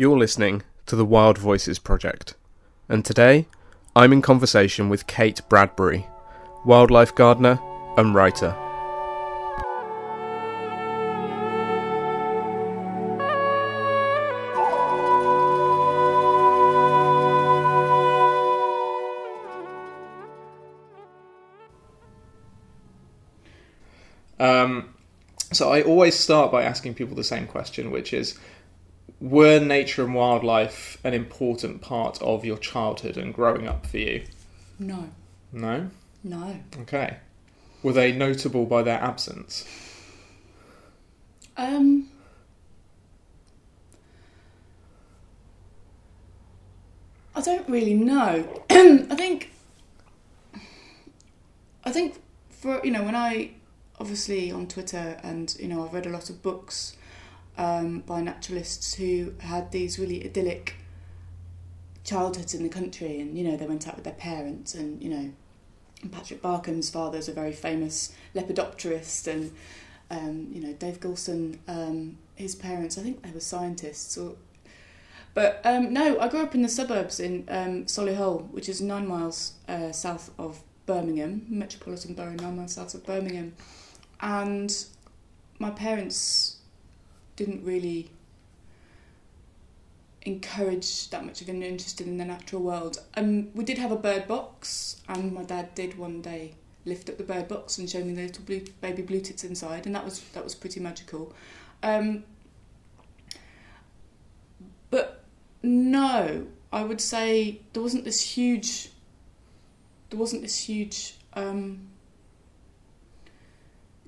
You're listening to the Wild Voices Project, and today I'm in conversation with Kate Bradbury, wildlife gardener and writer. Um, so I always start by asking people the same question, which is were nature and wildlife an important part of your childhood and growing up for you? No, No? no. Okay. Were they notable by their absence? Um, I don't really know. I think, I think for you know when I obviously on Twitter and you know I've read a lot of books um, by naturalists who had these really idyllic childhoods in the country, and you know they went out with their parents, and you know Patrick Barkham's father's a very famous lepidopterist, and um, you know Dave Goulson, um, his parents, I think they were scientists. Or, but um, no, I grew up in the suburbs in um, Solihull, which is nine miles uh, south of Birmingham, metropolitan borough, nine miles south of Birmingham, and my parents didn't really encourage that much of an interest in the natural world. Um, we did have a bird box, and my dad did one day lift up the bird box and show me the little blue, baby blue tits inside, and that was that was pretty magical. Um, but no, I would say there wasn't this huge. There wasn't this huge um,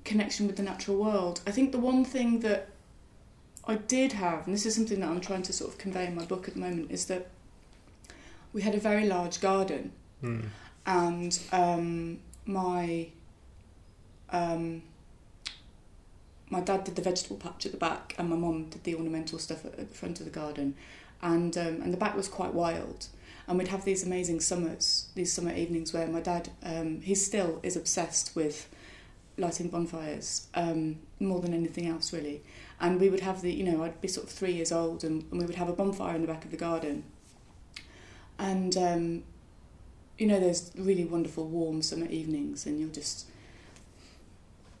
connection with the natural world. I think the one thing that I did have, and this is something that I'm trying to sort of convey in my book at the moment, is that we had a very large garden, Hmm. and um, my um, my dad did the vegetable patch at the back, and my mum did the ornamental stuff at, at the front of the garden, and um, and the back was quite wild. And we'd have these amazing summers, these summer evenings where my dad, um, he still is obsessed with lighting bonfires um, more than anything else, really. And we would have the, you know, I'd be sort of three years old, and, and we would have a bonfire in the back of the garden. And um, you know, there's really wonderful warm summer evenings, and you're just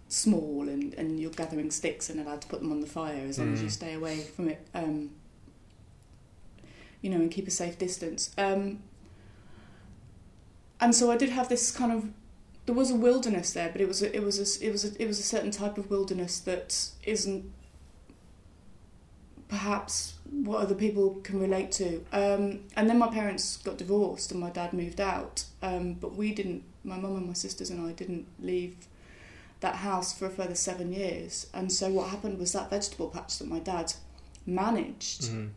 small, and, and you're gathering sticks and allowed to put them on the fire as long as you Mm. stay away from it. Um, you know, and keep a safe distance. Um, and so I did have this kind of there was a wilderness there, but it was a, it was a, it was a, it was a certain type of wilderness that isn't perhaps what other people can relate to. Um, and then my parents got divorced and my dad moved out, um, but we didn't. My mum and my sisters and I didn't leave that house for a further seven years. And so what happened was that vegetable patch that my dad managed Hmm.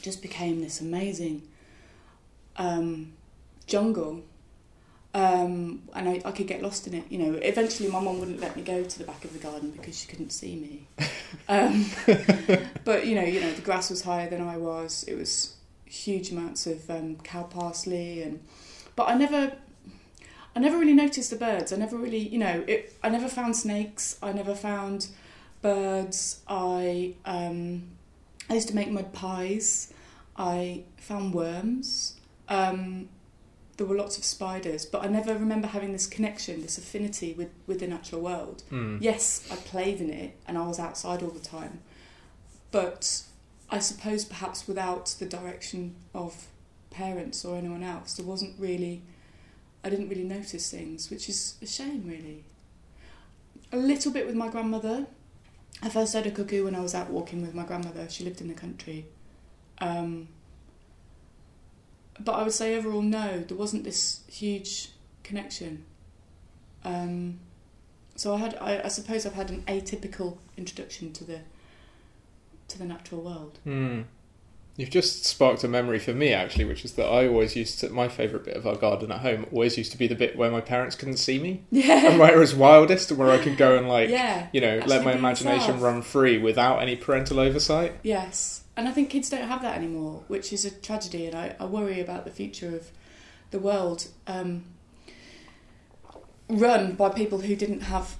just became this amazing um, jungle. Um, and I, I could get lost in it. You know, eventually my mum wouldn't let me go to the back of the garden because she couldn't see me. Um, but you know, you know, the grass was higher than I was. It was huge amounts of um, cow parsley, and but I never, I never really noticed the birds. I never really, you know, it, I never found snakes. I never found birds. I um, I used to make mud pies. I found worms. Um, there were lots of spiders, but I never remember having this connection, this affinity with, with the natural world. Hmm. Yes, I played in it and I was outside all the time, but I suppose perhaps without the direction of parents or anyone else, there wasn't really, I didn't really notice things, which is a shame, really. A little bit with my grandmother. I first heard a cuckoo when I was out walking with my grandmother. She lived in the country. Um, but I would say overall, no, there wasn't this huge connection. Um, so I had, I, I suppose, I've had an atypical introduction to the to the natural world. Hmm. You've just sparked a memory for me, actually, which is that I always used to. My favourite bit of our garden at home always used to be the bit where my parents couldn't see me, and where it was wildest, and where I could go and like, yeah, you know, let my imagination run free without any parental oversight. yes. And I think kids don't have that anymore, which is a tragedy. And I, I worry about the future of the world, um, run by people who didn't have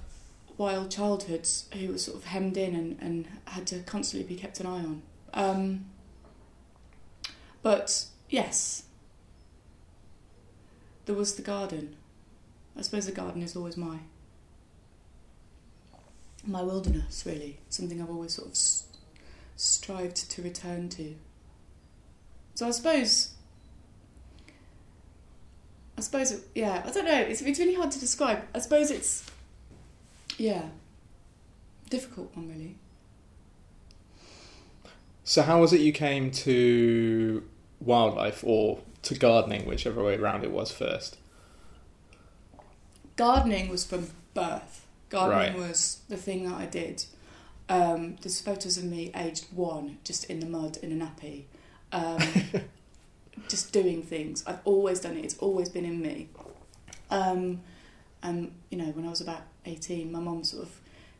wild childhoods, who were sort of hemmed in and, and had to constantly be kept an eye on. Um, But yes, there was the garden. I suppose the garden is always my my wilderness, really. Something I've always sort of strived to return to. So I suppose, I suppose, it, yeah, I don't know. It's it's really hard to describe. I suppose it's, yeah, difficult one really. So, how was it you came to wildlife or to gardening, whichever way around it was first? Gardening was from birth. Gardening Right. was the thing that I did. Um, there's photos of me aged one, just in the mud in a nappy, um, just doing things. I've always done it. It's always been in me. Um, and you know, when I was about eighteen, my mum sort of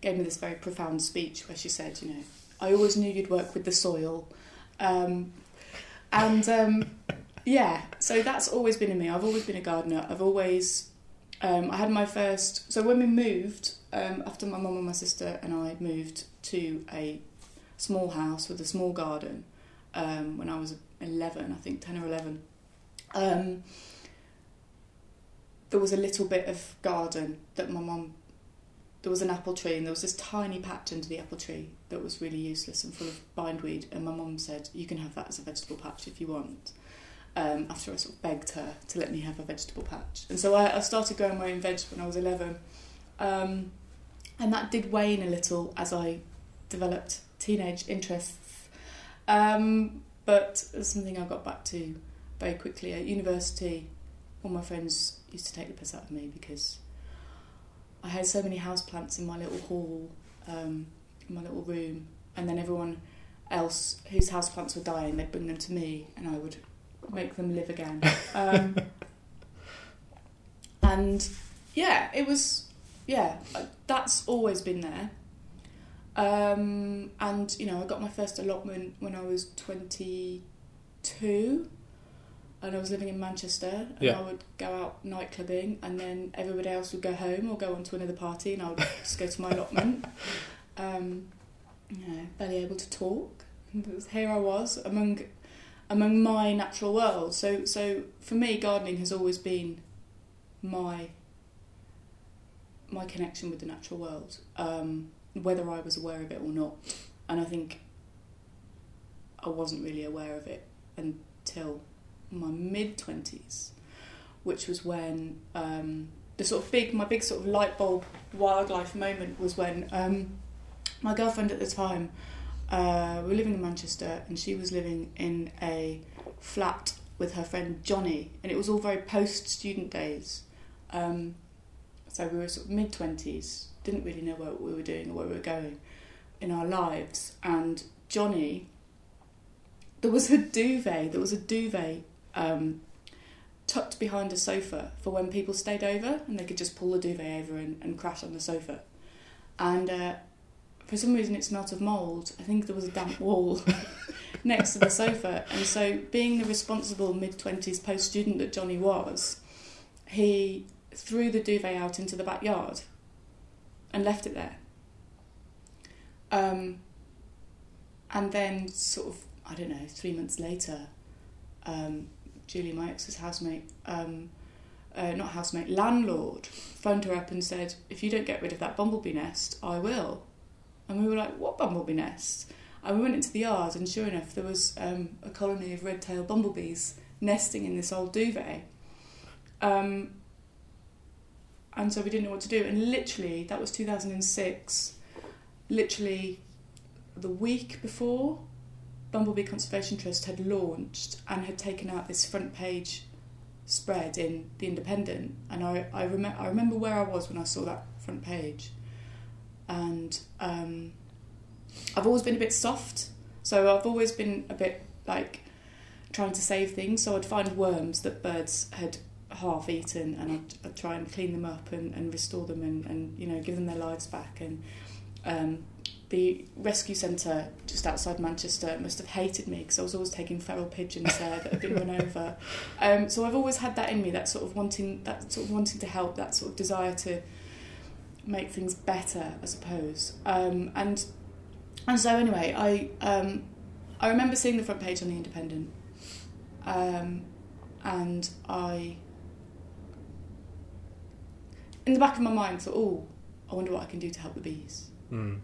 gave me this very profound speech where she said, you know, I always knew you'd work with the soil, um, and um, yeah, so that's always been in me. I've always been a gardener. I've always um, I had my first. So when we moved, um, after my mum and my sister and I moved to a small house with a small garden, um, when I was eleven, I think ten or eleven, um, there was a little bit of garden that my mum. There was an apple tree, and there was this tiny patch under the apple tree that was really useless and full of bindweed. And my mum said, "You can have that as a vegetable patch if you want." um, after I sort of begged her to let me have a vegetable patch. And so I, I started growing my own veg when I was 11. Um, and that did wane a little as I developed teenage interests. Um, but something I got back to very quickly. At university, all my friends used to take the piss out of me because I had so many houseplants in my little hall, um, in my little room, and then everyone else whose houseplants were dying, they'd bring them to me, and I would make them live again. Um, and yeah, it was yeah, that's always been there. Um, and you know, I got my first allotment when I was twenty two. And I was living in Manchester, and Yeah. I would go out night clubbing, and then everybody else would go home or go on to another party, and I would just go to my allotment. Um, you know, barely able to talk. And it was- Here I was among among my natural world. So so for me, gardening has always been my my connection with the natural world, um, whether I was aware of it or not. And I think I wasn't really aware of it until my mid twenties, which was when um, the sort of big my big sort of light bulb wildlife moment was when um, my girlfriend at the time uh, we were living in Manchester and she was living in a flat with her friend Johnny, and it was all very post student days. Um, so we were sort of mid 20s, didn't really know what we were doing or where we were going in our lives. And Johnny, there was a duvet, there was a duvet um, tucked behind a sofa for when people stayed over and they could just pull the duvet over and, and crash on the sofa. And uh, for some reason it smelt of mould. I think there was a damp wall next to the sofa. And so, being the responsible mid 20s post student that Johnny was, he threw the duvet out into the backyard and left it there. Um, and then, sort of, I don't know, three months later, um, Julie, my ex's housemate, um, uh, not housemate, landlord, phoned her up and said, If you don't get rid of that bumblebee nest, I will. And we were like, What bumblebee nest? And we went into the yard, and sure enough, there was um, a colony of red tailed bumblebees nesting in this old duvet. Um, and so we didn't know what to do. And literally, that was 2006, literally the week before, Bumblebee Conservation Trust had launched and had taken out this front page spread in The Independent. And I, I, rem- I remember where I was when I saw that front page. And um, I've always been a bit soft. So I've always been a bit like trying to save things. So I'd find worms that birds had half eaten and I'd, I'd try and clean them up and, and restore them and, and, you know, give them their lives back. And um, the rescue centre just outside Manchester must have hated me because I was always taking feral pigeons there that had been run over. Um, so I've always had that in me, that sort of wanting, that sort of wanting to help, that sort of desire to make things better, I suppose. Um, and and so anyway, I um, I remember seeing the front page on the Independent, Um, and I, in the back of my mind, thought, oh, I wonder what I can do to help the bees. Mm.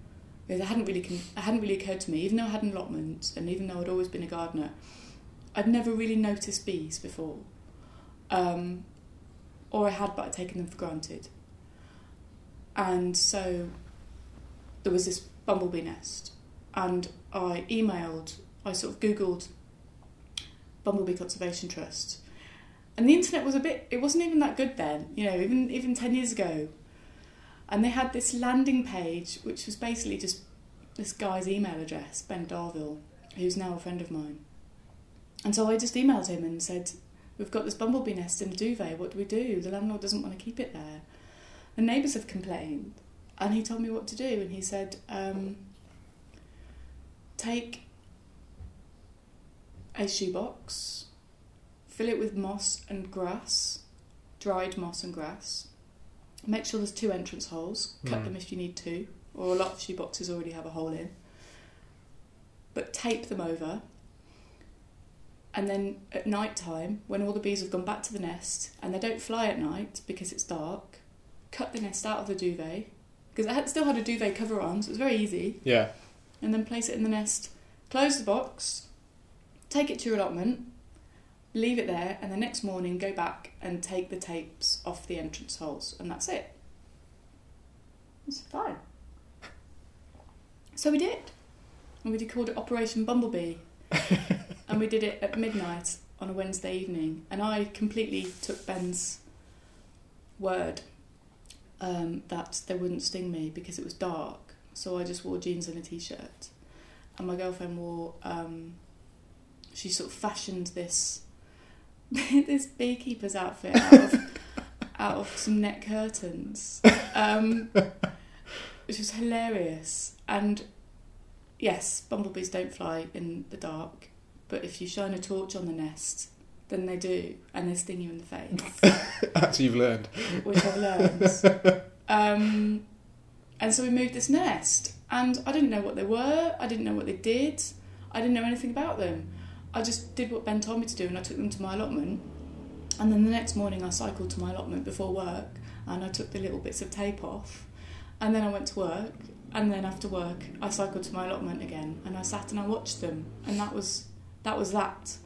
Because it hadn't really, con- it hadn't really occurred to me, even though I had an allotment, and even though I'd always been a gardener, I'd never really noticed bees before. Um, or I had, but I'd taken them for granted. And so there was this bumblebee nest, and I emailed, I sort of Googled Bumblebee Conservation Trust. And the internet was a bit, it wasn't even that good then, you know, even, even 10 years ago. And they had this landing page, which was basically just this guy's email address, Ben Darvill, who's now a friend of mine. And so I just emailed him and said, We've got this bumblebee nest in the duvet, what do we do? The landlord doesn't want to keep it there. The neighbours have complained. And he told me what to do, and he said, um, Take a shoebox, fill it with moss and grass, dried moss and grass. Make sure there's two entrance holes, cut Mm. them if you need to, or a lot of shoeboxes already have a hole in. But tape them over. And then at night time, when all the bees have gone back to the nest and they don't fly at night because it's dark, cut the nest out of the duvet because it had, still had a duvet cover on, so it was very easy Yeah. and then place it in the nest. Close the box, take it to your allotment, leave it there, and the next morning go back and take the tapes off the entrance holes, and that's it. It's fine. So we did. And we did called it Operation Bumblebee. and we did it at midnight on a Wednesday evening. And I completely took Ben's word um, that they wouldn't sting me because it was dark. So I just wore jeans and a t-shirt, and my girlfriend wore. Um, she sort of fashioned this this beekeeper's outfit out of out of some net curtains, um, which was hilarious. And yes, bumblebees don't fly in the dark, but if you shine a torch on the nest, then they do, and they sting you in the face That's what you've learned. which I've learned. Um, and so we moved this nest, and I didn't know what they were. I didn't know what they did. I didn't know anything about them. I just did what Ben told me to do, and I took them to my allotment. And then the next morning, I cycled to my allotment before work, and I took the little bits of tape off. And then I went to work, and then after work, I cycled to my allotment again, and I sat and I watched them, and that was that was that.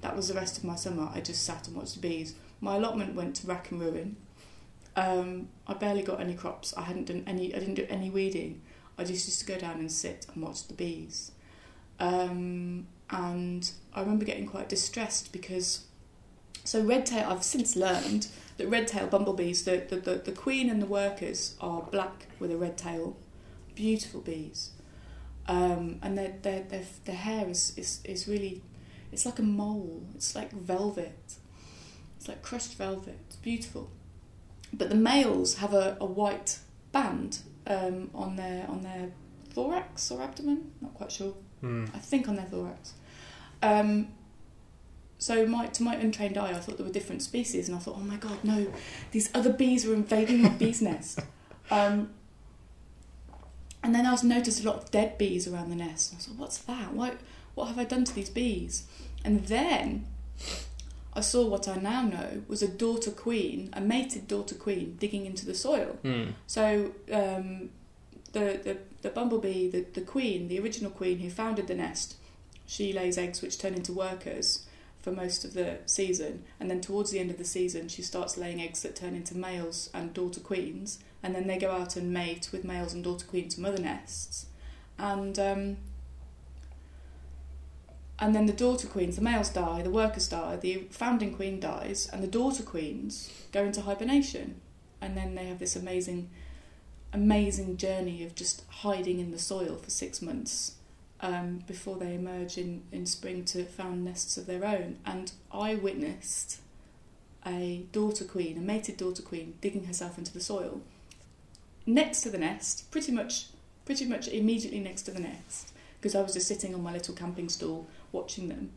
That was the rest of my summer. I just sat and watched the bees. My allotment went to rack and ruin. Um, I barely got any crops. I hadn't done any. I didn't do any weeding. I just used to go down and sit and watch the bees. Um, and I remember getting quite distressed because so red tail. I've since learned that red tail bumblebees, the, the, the, the queen and the workers are black with a red tail. Beautiful bees, um, and their, their their their hair is, is is really, it's like a mole. It's like velvet. It's like crushed velvet. It's beautiful. But the males have a, a white band um, on their on their thorax or abdomen. Not quite sure. Hmm. I think on their thorax. Um, so my, to my untrained eye, I thought there were different species, and I thought, oh my god, no, these other bees are invading my bee's nest. Um, and then I was noticed a lot of dead bees around the nest. And I thought, what's that? Why, what have I done to these bees? And then I saw what I now know was a daughter queen, a mated daughter queen, digging into the soil. Hmm. So um, the, the the bumblebee, the, the queen, the original queen who founded the nest, she lays eggs which turn into workers for most of the season, and then towards the end of the season, she starts laying eggs that turn into males and daughter queens, and then they go out and mate with males and daughter queens from other nests, and um, and then the daughter queens, the males die, the workers die, the founding queen dies, and the daughter queens go into hibernation, and then they have this amazing amazing journey of just hiding in the soil for six months um, before they emerge in, in spring to found nests of their own. And I witnessed a daughter queen, a mated daughter queen, digging herself into the soil next to the nest, pretty much, pretty much immediately next to the nest, because I was just sitting on my little camping stool watching them.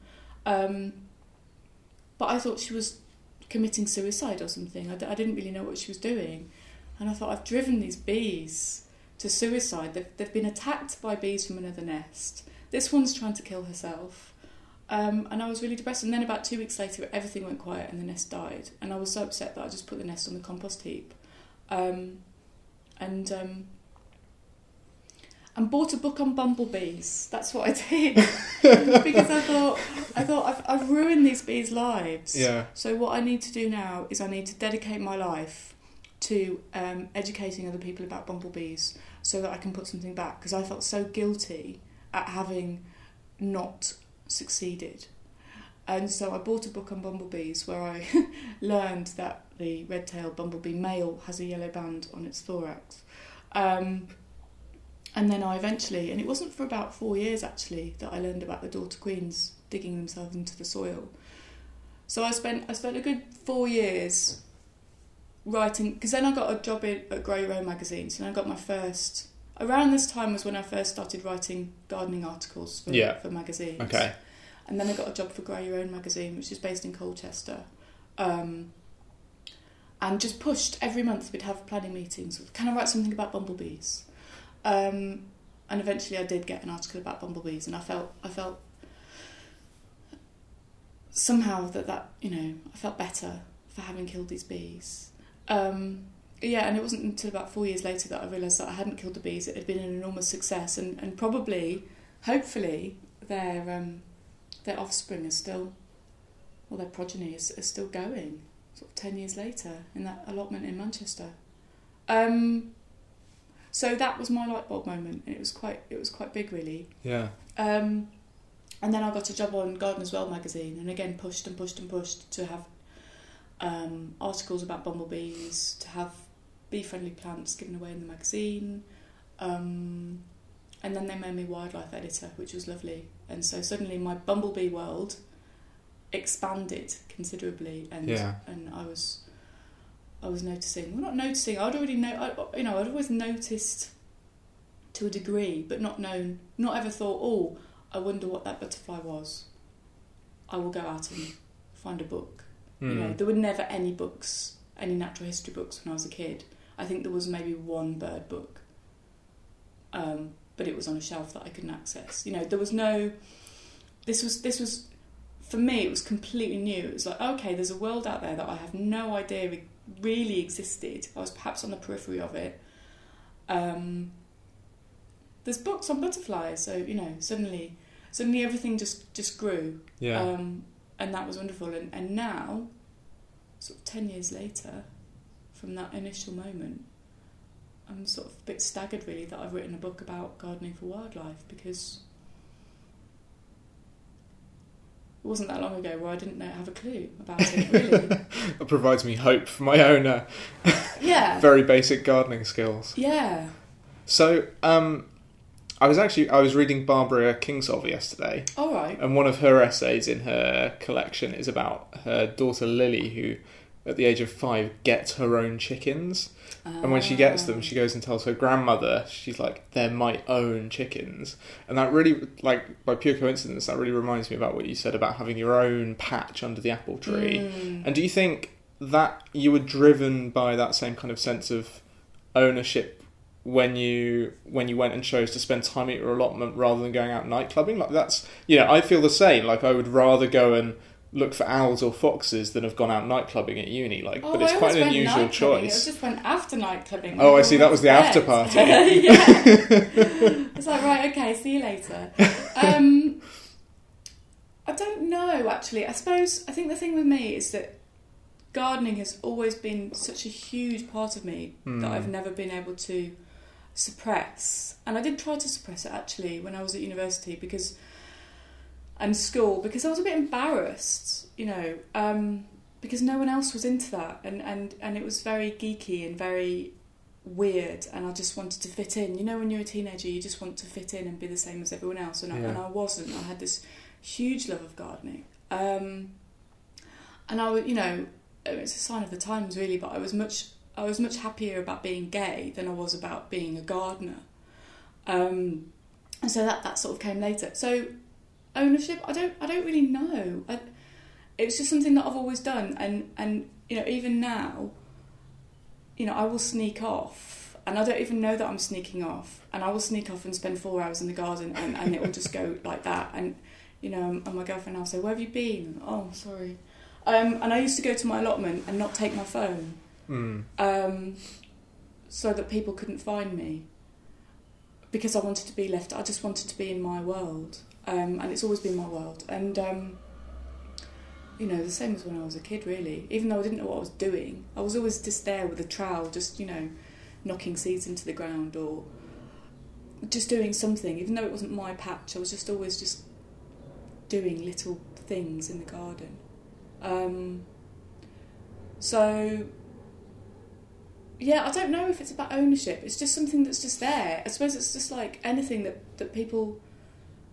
Um, but I thought she was committing suicide or something. I, d- I didn't really know what she was doing. And I thought, I've driven these bees to suicide. They've, they've been attacked by bees from another nest. This one's trying to kill herself. Um, and I was really depressed. And then about two weeks later, everything went quiet and the nest died. And I was so upset that I just put the nest on the compost heap. Um, and um, and bought a book on bumblebees. That's what I did because I thought I thought I've, I've ruined these bees' lives. Yeah. So what I need to do now is I need to dedicate my life to um, educating other people about bumblebees so that I can put something back because I felt so guilty at having not succeeded. And so I bought a book on bumblebees where I learned that the red-tailed bumblebee male has a yellow band on its thorax. Um, and then I eventually, and it wasn't for about four years actually, that I learned about the daughter queens digging themselves into the soil. So I spent I spent a good four years writing because then I got a job in, at Grow Your Own magazines and I got my first. Around this time was when I first started writing gardening articles for, Yeah. for magazines. Okay. And then I got a job for Grow Your Own magazine, which is based in Colchester. Um, and just pushed every month. We'd have planning meetings. Can I write something about bumblebees? Um, and eventually, I did get an article about bumblebees, and I felt I felt somehow that that you know I felt better for having killed these bees. Um, yeah, and it wasn't until about four years later that I realised that I hadn't killed the bees. It had been an enormous success, and, and probably, hopefully, their um, their offspring is still, or their progeny is, is still going, sort of 10 years later in that allotment in Manchester. Um, so that was my light bulb moment. and It was quite, it was quite big, really. Yeah. Um, and then I got a job on Gardener's World magazine, and again pushed and pushed and pushed to have um, articles about bumblebees, to have bee-friendly plants given away in the magazine. Um, and then they made me wildlife editor, which was lovely. And so suddenly my bumblebee world expanded considerably, and Yeah. and I was I was noticing. Well, not noticing. I'd already know. I, you know, I'd always noticed to a degree, but not known. Not ever thought. Oh, I wonder what that butterfly was. I will go out and find a book. You know, Mm. there were never any books, any natural history books when I was a kid. I think there was maybe one bird book, um, but it was on a shelf that I couldn't access. You know, there was no. This was this was, for me, it was completely new. It was like, okay, there's a world out there that I have no idea really existed. I was perhaps on the periphery of it. Um, there's books on butterflies, so you know, suddenly, suddenly everything just just grew. Yeah. Um, and that was wonderful. And, and now, sort of 10 years later, from that initial moment, I'm sort of a bit staggered really that I've written a book about gardening for wildlife because it wasn't that long ago where I didn't know, have a clue about it, really. it provides me hope for my own uh, yeah. very basic gardening skills. Yeah. So, um, I was actually I was reading Barbara Kingsolver yesterday, All right. and one of her essays in her collection is about her daughter Lily, who, at the age of five, gets her own chickens. And when she gets them, she goes and tells her grandmother, she's like, they're my own chickens. And that really, like, by pure coincidence, that really reminds me about what you said about having your own patch under the apple tree. Mm. And do you think that you were driven by that same kind of sense of ownership when you when you went and chose to spend time at your allotment rather than going out night clubbing? Like that's you know, I feel the same. Like I would rather go and look for owls or foxes than have gone out night clubbing at uni. Like, Oh, but it's I quite an unusual night clubbing. It choice. just went after night clubbing. Oh, I see, that was the after party. It's like, right, okay, see you later. Um, I don't know, actually. I suppose, I think the thing with me is that gardening has always been such a huge part of me Hmm. that I've never been able to suppress. And I did try to suppress it, actually, when I was at university because and school because I was a bit embarrassed, you know, um, because no one else was into that, and, and, and it was very geeky and very weird, and I just wanted to fit in. You know, when you're a teenager, you just want to fit in and be the same as everyone else, and, I, and I wasn't. I had this huge love of gardening, um, and I, would- you know, it's a sign of the times, really. But I was much, I was much happier about being gay than I was about being a gardener, um, and so that that sort of came later. So ownership i don't i don't really know. I, it's just something that i've always done. And and you know even now you know i will sneak off. And i don't even know that i'm sneaking off. And i will sneak off and spend four hours in the garden and, and it will just go like that. And you know, and my girlfriend now say, "Where have you been?" Oh, sorry. Um, and I used to go to my allotment and not take my phone, Mm. um, so that people couldn't find me. Because I wanted to be left, I just wanted to be in my world, um, and it's always been my world. And um, you know, the same as when I was a kid, really. Even though I didn't know what I was doing, I was always just there with a trowel, just you know, knocking seeds into the ground or just doing something. Even though it wasn't my patch, I was just always just doing little things in the garden. Um, so yeah, I don't know if it's about ownership. It's just something that's just there. I suppose it's just like anything that, that people,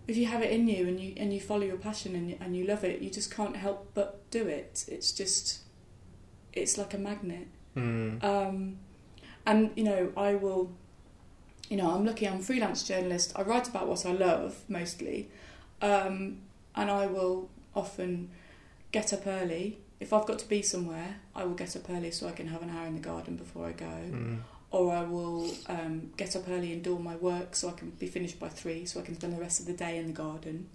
if you have it in you and you and you follow your passion and you, and you love it, you just can't help but do it. It's just, it's like a magnet. Mm. Um, and you know, I will, you know, I'm lucky. I'm a freelance journalist. I write about what I love mostly, um, and I will often get up early. If I've got to be somewhere, I will get up early so I can have an hour in the garden before I go. Mm. Or I will um, get up early and do all my work so I can be finished by three, so I can spend the rest of the day in the garden.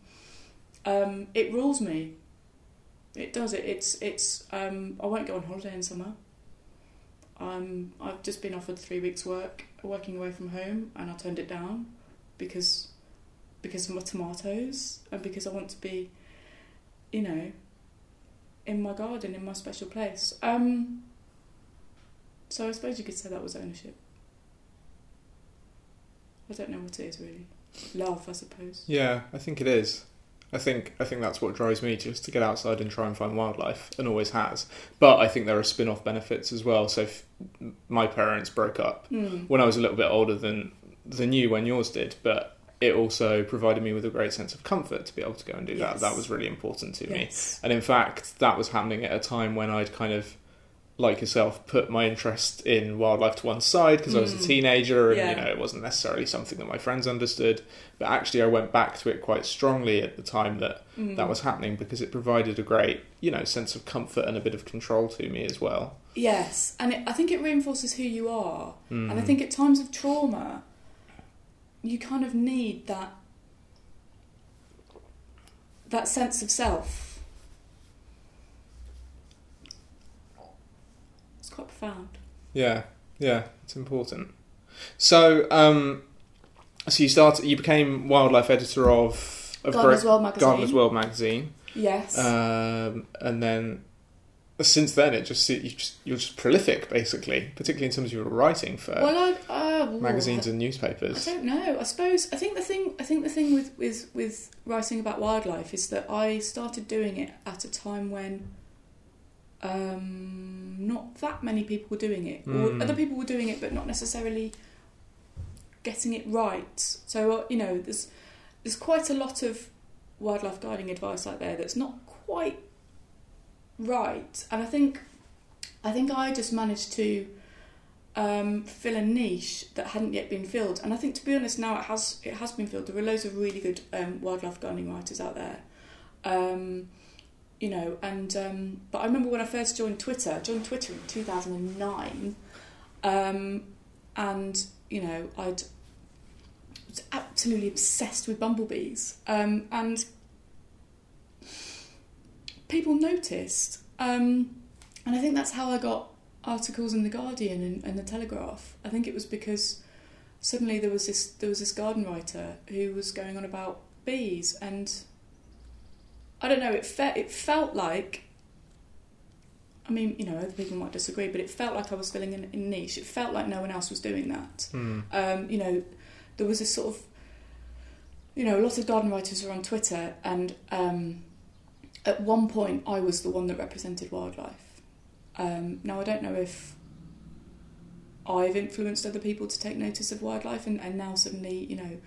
Um, it rules me. It does. It, it's it's. Um, I won't go on holiday in summer. Um, I've just been offered three weeks' work working away from home, and I turned it down because because of my tomatoes and because I want to be, you know, in my garden in my special place. Um, so I suppose you could say that was ownership. I don't know what it is really. Love, I suppose. Yeah, I think it is. I think I think that's what drives me just to get outside and try and find wildlife, and always has. But I think there are spin-off benefits as well. So if my parents broke up Mm. when I was a little bit older than than you when yours did, but it also provided me with a great sense of comfort to be able to go and do Yes. that. That was really important to me. And in fact, that was happening at a time when I'd kind of, like yourself, put my interest in wildlife to one side because I was a Mm. teenager and Yeah. you know it wasn't necessarily something that my friends understood. But actually, I went back to it quite strongly at the time that Mm. that was happening because it provided a great, you know, sense of comfort and a bit of control to me as well. Yes, and it, I think it reinforces who you are. Mm. And I think at times of trauma, you kind of need that that sense of self. It's quite profound. Yeah, yeah, it's important. So, um, so you started, you became wildlife editor of of Gardener's World magazine. Gardener's World magazine. Yes. um, and then since then it just you just you're just prolific basically, particularly in terms of your writing for well, I, uh, ooh, magazines and newspapers? I don't know. I suppose I think the thing I think the thing with, with, with writing about wildlife is that I started doing it at a time when um, not that many people were doing it, or Mm. other people were doing it, but not necessarily getting it right. So uh, you know, there's there's quite a lot of wildlife guiding advice out there that's not quite right, and I think I think I just managed to um, fill a niche that hadn't yet been filled. And I think, to be honest, now it has it has been filled. There are loads of really good um, wildlife gardening writers out there, um, you know. And um, but I remember when I first joined Twitter. I joined Twitter in two thousand and nine, um, and you know I'd was absolutely obsessed with bumblebees, um, and people noticed. And I think that's how I got articles in the Guardian and, and the Telegraph. I think it was because suddenly there was this there was this garden writer who was going on about bees, and I don't know. It fe- it felt like. I mean, you know, other people might disagree, but it felt like I was filling in a niche. It felt like no one else was doing that. Hmm. Um, you know, there was this sort of, you know, a lot of garden writers are on Twitter, and um, at one point I was the one that represented wildlife. Um, now I don't know if I've influenced other people to take notice of wildlife, and, and now suddenly, you know,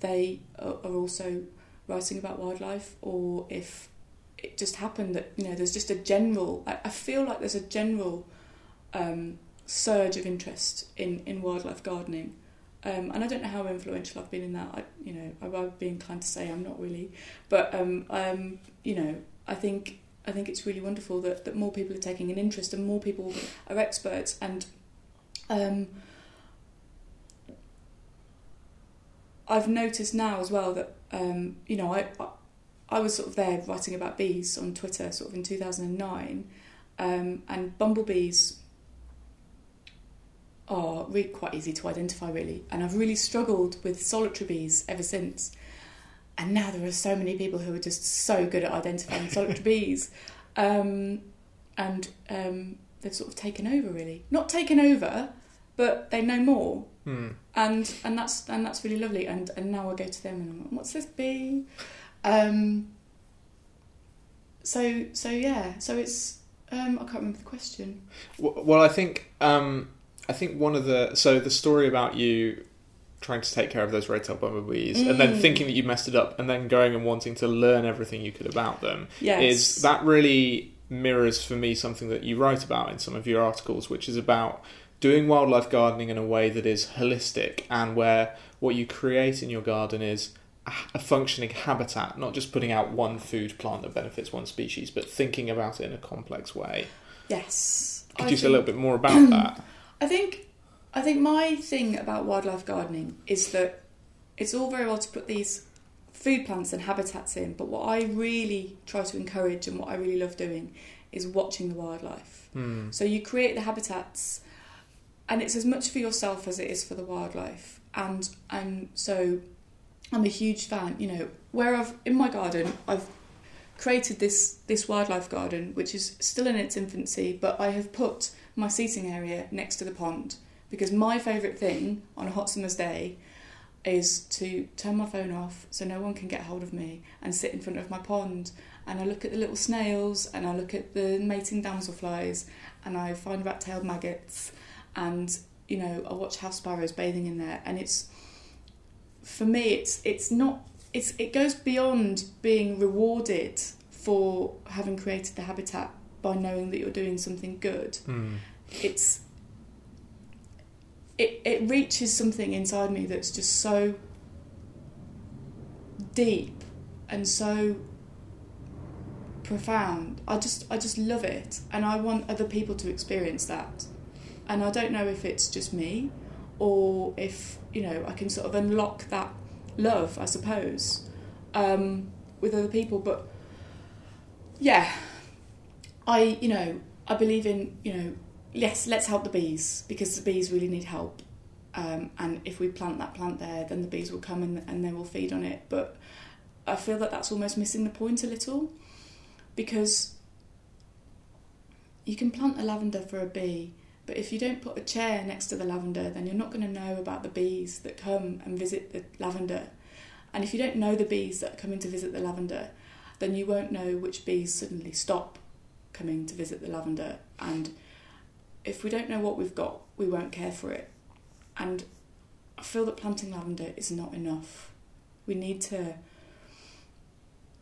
they are, also writing about wildlife, or if it just happened that you know there's just a general. I, I feel like there's a general um, surge of interest in in wildlife gardening. Um, and I don't know how influential I've been in that. I, you know, I would be inclined to say I'm not really, but um, um, you know, I think I think it's really wonderful that, that more people are taking an interest and more people are experts. And um, I've noticed now as well that um, you know I, I I was sort of there writing about bees on Twitter, sort of in 2009, um, and bumblebees are really quite easy to identify, really. And I've really struggled with solitary bees ever since. And now there are so many people who are just so good at identifying solitary bees, um, and um, they've sort of taken over, really. Not taken over, but they know more. Hmm. and and that's and that's really lovely. And and now I go to them and I'm like, what's this bee? Um, so so yeah, so it's um, I can't remember the question. Well, I think um, I think one of the so the story about you trying to take care of those red-tailed bumblebees and then Mm. thinking that you messed it up and then going and wanting to learn everything you could about them Yes, is that really mirrors for me something that you write about in some of your articles, which is about doing wildlife gardening in a way that is holistic and where what you create in your garden is a- functioning habitat, not just putting out one food plant that benefits one species, but thinking about it in a complex way. yes. Could I you say a little bit more about that? I think I think my thing about wildlife gardening is that it's all very well to put these food plants and habitats in, but what I really try to encourage and what I really love doing is watching the wildlife. Hmm. So you create the habitats, and it's as much for yourself as it is for the wildlife. And and so I'm a huge fan. You know, where I've in my garden, I've created this this wildlife garden, which is still in its infancy, but I have put my seating area next to the pond because my favourite thing on a hot summer's day is to turn my phone off so no one can get hold of me and sit in front of my pond. And I look at the little snails and I look at the mating damselflies and I find rat-tailed maggots. And you know I watch house sparrows bathing in there. And it's for me it's it's not it's it goes beyond being rewarded for having created the habitat by knowing that you're doing something good. Hmm. it's it it reaches something inside me that's just so deep and so profound. I just I just love it and I want other people to experience that. And I don't know if it's just me or if, you know, I can sort of unlock that love, I suppose, um, with other people. But yeah, I, you know, I believe in, you know, yes, let's help the bees because the bees really need help. Um, and if we plant that plant there, then the bees will come and, and they will feed on it. But I feel that that's almost missing the point a little because you can plant a lavender for a bee, but if you don't put a chair next to the lavender, then you're not going to know about the bees that come and visit the lavender. And if you don't know the bees that are coming to visit the lavender, then you won't know which bees suddenly stop coming to visit the lavender. And if we don't know what we've got, we won't care for it. And I feel that planting lavender is not enough. We need to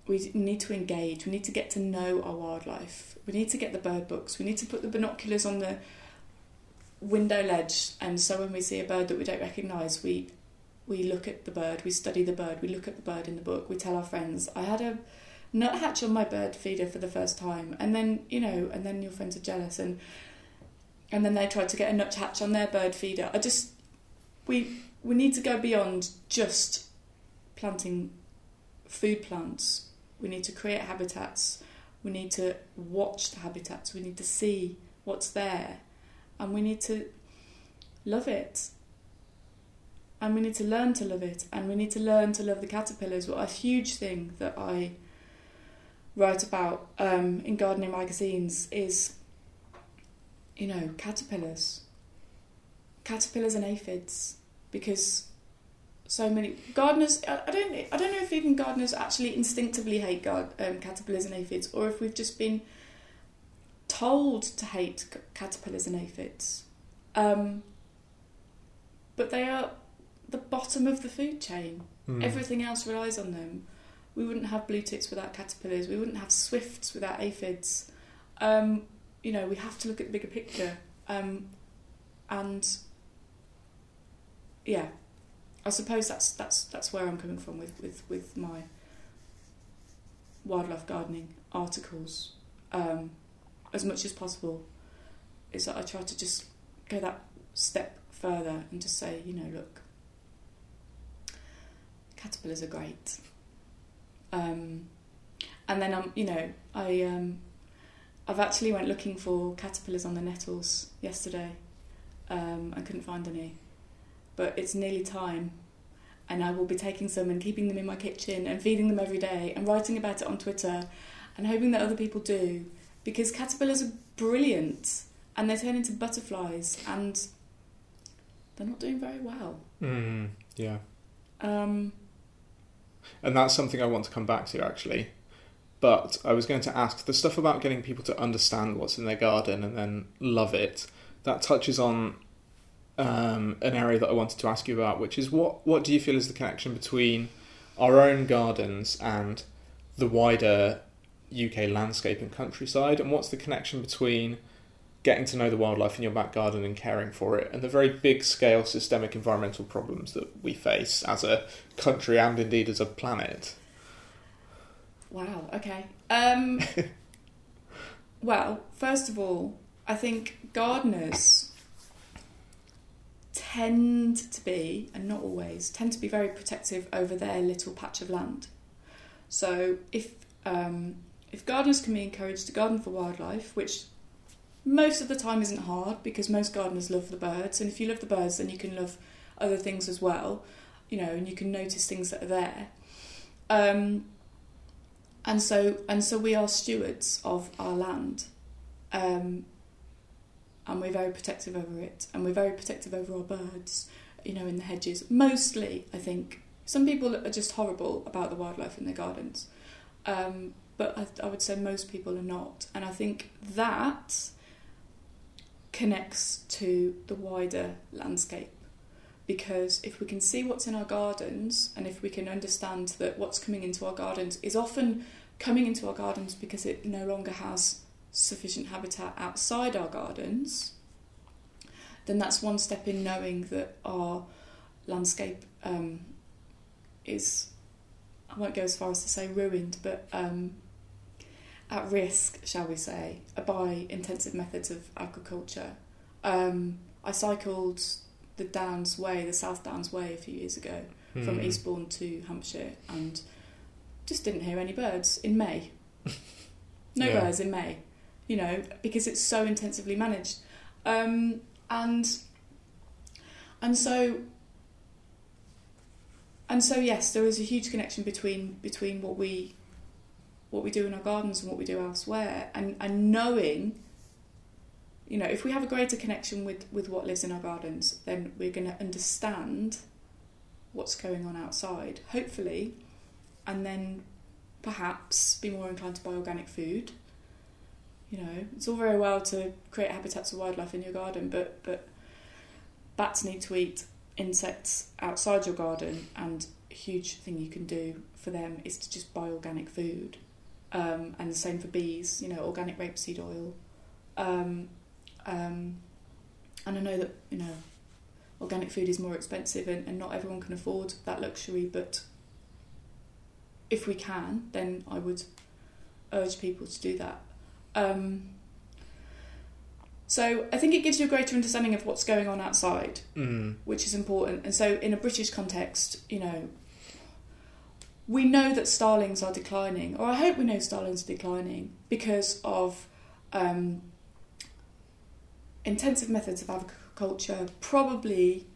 we need to engage. We need to get to know our wildlife. We need to get the bird books. We need to put the binoculars on the window ledge, and so when we see a bird that we don't recognise, we we look at the bird. We study the bird. We look at the bird in the book. We tell our friends. I had a nuthatch on my bird feeder for the first time, and then you know, and then your friends are jealous, and and then they tried to get a nuthatch on their bird feeder. I just we we need to go beyond just planting food plants. We need to create habitats. We need to watch the habitats. We need to see what's there. And we need to love it. And we need to learn to love it. And we need to learn to love the caterpillars. What a huge thing that I write about um, in gardening magazines is, you know, caterpillars. Caterpillars and aphids. Because so many gardeners. I don't. I don't know if even gardeners actually instinctively hate guard, um, caterpillars and aphids, or if we've just been told to hate caterpillars and aphids. Um, but they are the bottom of the food chain. Hmm. Everything else relies on them. We wouldn't have blue tits without caterpillars. We wouldn't have swifts without aphids. Um, you know, we have to look at the bigger picture. Um, and yeah, I suppose that's that's that's where I'm coming from with with with my wildlife gardening articles. Um, as much as possible, is that I try to just go that step further and just say, you know, look, caterpillars are great. Um, and then I'm, you know, I um, I've actually went looking for caterpillars on the nettles yesterday. Um, I couldn't find any, but it's nearly time, and I will be taking some and keeping them in my kitchen and feeding them every day and writing about it on Twitter, and hoping that other people do, because caterpillars are brilliant and they turn into butterflies and they're not doing very well. Mm, yeah. Um, And that's something I want to come back to actually. But I was going to ask the stuff about getting people to understand what's in their garden and then love it. That touches on um, an area that I wanted to ask you about, which is what what do you feel is the connection between our own gardens and the wider UK landscape and countryside, and what's the connection between getting to know the wildlife in your back garden and caring for it, and the very big scale systemic environmental problems that we face as a country and indeed as a planet. Wow. Okay. Um, well, first of all, I think gardeners tend to be, and not always, tend to be very protective over their little patch of land. So if um, if gardeners can be encouraged to garden for wildlife, which most of the time isn't hard because most gardeners love the birds, and if you love the birds, then you can love other things as well, you know, and you can notice things that are there. Um, and so and so we are stewards of our land um, and we're very protective over it and we're very protective over our birds you know in the hedges. Mostly i think some people are just horrible about the wildlife in their gardens um, but I, I would say most people are not. And i think that connects to the wider landscape because if we can see what's in our gardens and if we can understand that what's coming into our gardens is often coming into our gardens because it no longer has sufficient habitat outside our gardens, then that's one step in knowing that our landscape um, is, I won't go as far as to say ruined, but um, at risk, shall we say, by intensive methods of agriculture. Um, I cycled the Downs Way, the South Downs Way, a few years ago from Hmm. Eastbourne to Hampshire and just didn't hear any birds in May. No Yeah. birds in May, you know, because it's so intensively managed. Um, and and so and so yes, there is a huge connection between between what we what we do in our gardens and what we do elsewhere and, and knowing you know, if we have a greater connection with, with what lives in our gardens, then we're going to understand what's going on outside, hopefully, and then perhaps be more inclined to buy organic food. You know, it's all very well to create habitats of wildlife in your garden, but but bats need to eat insects outside your garden, and a huge thing you can do for them is to just buy organic food. Um, and the same for bees, you know, organic rapeseed oil. Um, um, and I know that, you know, organic food is more expensive and, and not everyone can afford that luxury, but if we can, then I would urge people to do that. Um, so I think it gives you a greater understanding of what's going on outside, Mm. which is important. And so, in a British context, you know, we know that starlings are declining, or I hope we know starlings are declining because of um, intensive methods of agriculture, probably,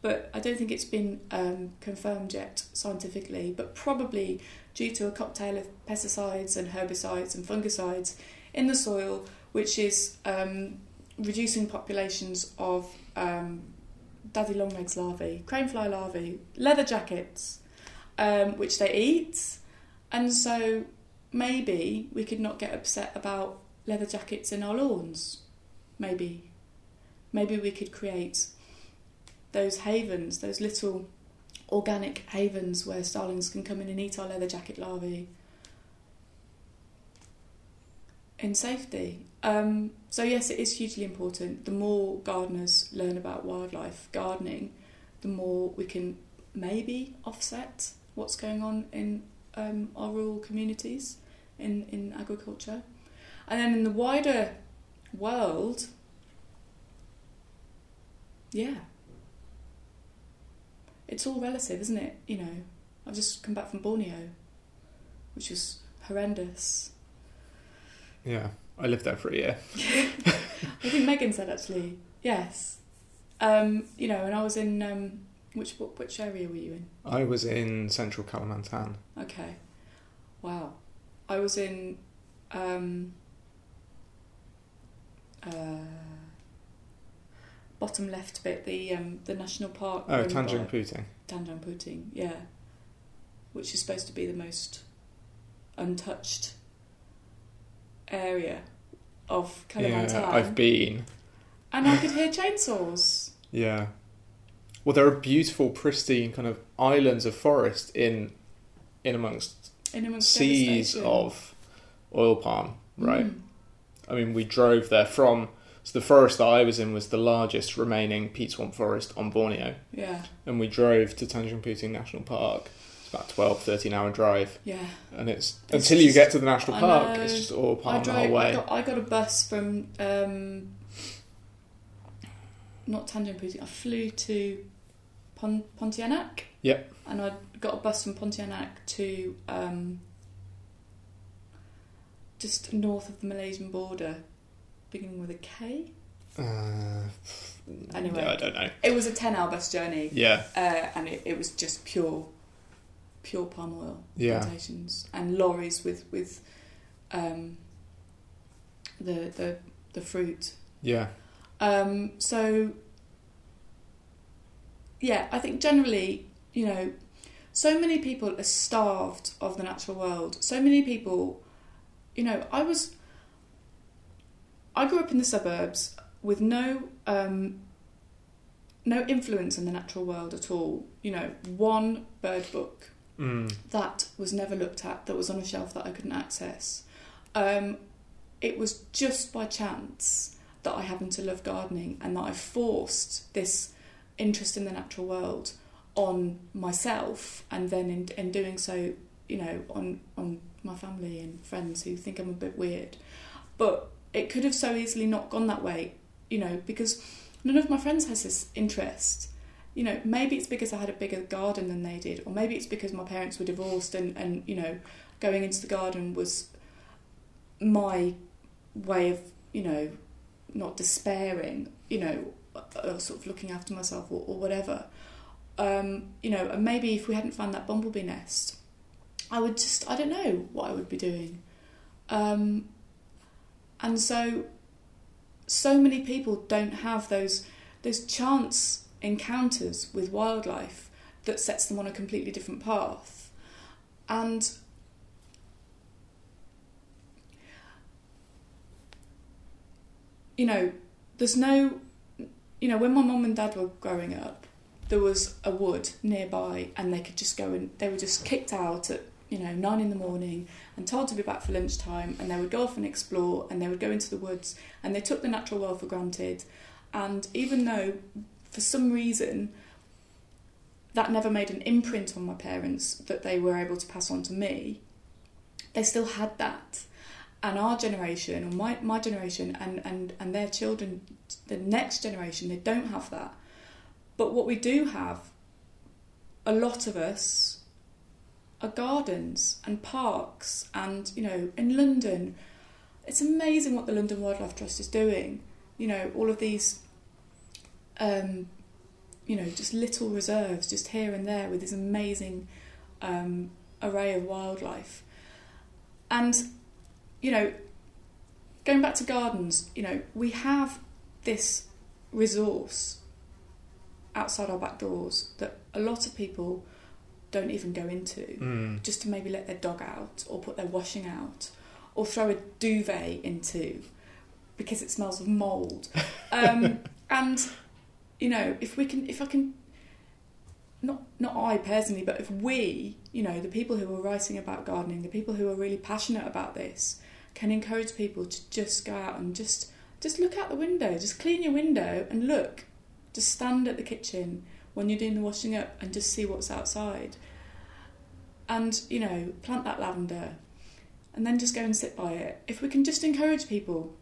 but I don't think it's been um, confirmed yet scientifically, but probably due to a cocktail of pesticides and herbicides and fungicides in the soil, which is um, reducing populations of um, daddy longlegs larvae, cranefly larvae, leather jackets, um, which they eat. And so maybe we could not get upset about leather jackets in our lawns. Maybe. Maybe we could create those havens, those little organic havens where starlings can come in and eat our leather jacket larvae in safety. Um, so yes, it is hugely important. The more gardeners learn about wildlife gardening, the more we can maybe offset what's going on in um, our rural communities in, in agriculture. And then in the wider world, yeah, it's all relative, isn't it? You know, I've just come back from Borneo, which was horrendous. Yeah, I lived there for a year. I think Megan said actually yes. Um, you know, and I was in um, which which area were you in? I was in central Kalimantan. Okay, wow. I was in um, uh, bottom left bit, the um, the national park. Oh, Tanjung Puting. Tanjung Puting, yeah, which is supposed to be the most untouched area of Kalimantan. Yeah, I've been. and I could hear chainsaws. Yeah. Well, there are beautiful, pristine kind of islands of forest in in amongst In amongst seas of oil palm, right? Mm. I mean, we drove there from. So the forest that I was in was the largest remaining peat swamp forest on Borneo, Yeah, and we drove to Tanjung Puting National Park. It's about 12, 13 hour drive, yeah. and it's, It's until you get to the national park, it's just all palm the whole drove. I got, I got a bus from um, not Tanjung Puting. I flew to Pon- Pontianak. Yep. And I got a bus from Pontianak to um, just north of the Malaysian border, beginning with a K. Uh, Anyway. yeah, I don't know. It was a ten-hour bus journey, Yeah, uh, and it, it was just pure, pure palm oil yeah, plantations and lorries with with um, the the the fruit. yeah, Um, so yeah, I think generally, you know, so many people are starved of the natural world. So many people, you know, I was. I grew up in the suburbs with no um, no influence in the natural world at all. You know, one bird book mm, that was never looked at, that was on a shelf that I couldn't access. Um, it was just by chance that I happened to love gardening and that I forced this interest in the natural world on myself, and then in, in doing so, you know, on, on my family and friends who think I'm a bit weird. But it could have so easily not gone that way, you know, because none of my friends has this interest you know, maybe it's because I had a bigger garden than they did, or maybe it's because my parents were divorced and, and you know, going into the garden was my way of, you know, not despairing, you know, or sort of looking after myself or, or whatever. Um, you know, and maybe if we hadn't found that bumblebee nest, I would just, I don't know what I would be doing. Um, and so, so many people don't have those those chance encounters with wildlife that sets them on a completely different path. And you know, there's no you know, when my mum and dad were growing up, there was a wood nearby and they could just go and they were just kicked out at, you know, nine in the morning and told to be back for lunchtime and they would go off and explore and they would go into the woods and they took the natural world for granted. And even though for some reason that never made an imprint on my parents that they were able to pass on to me, they still had that. And our generation, or my, my generation, and, and, and their children, the next generation, they don't have that. But what we do have, a lot of us, are gardens and parks, and, you know, in London, it's amazing what the London Wildlife Trust is doing. You know, all of these um, you know, just little reserves just here and there with this amazing um, array of wildlife. And, you know, going back to gardens, you know, we have this resource outside our back doors that a lot of people don't even go into mm, just to maybe let their dog out or put their washing out or throw a duvet into because it smells of mould. Um, and you know, if we can, if I can, not not I personally, but if we, you know, the people who are writing about gardening, the people who are really passionate about this, can encourage people to just go out and just just look out the window, just clean your window and look, just stand at the kitchen when you're doing the washing up and just see what's outside, and you know, plant that lavender, and then just go and sit by it. If we can just encourage people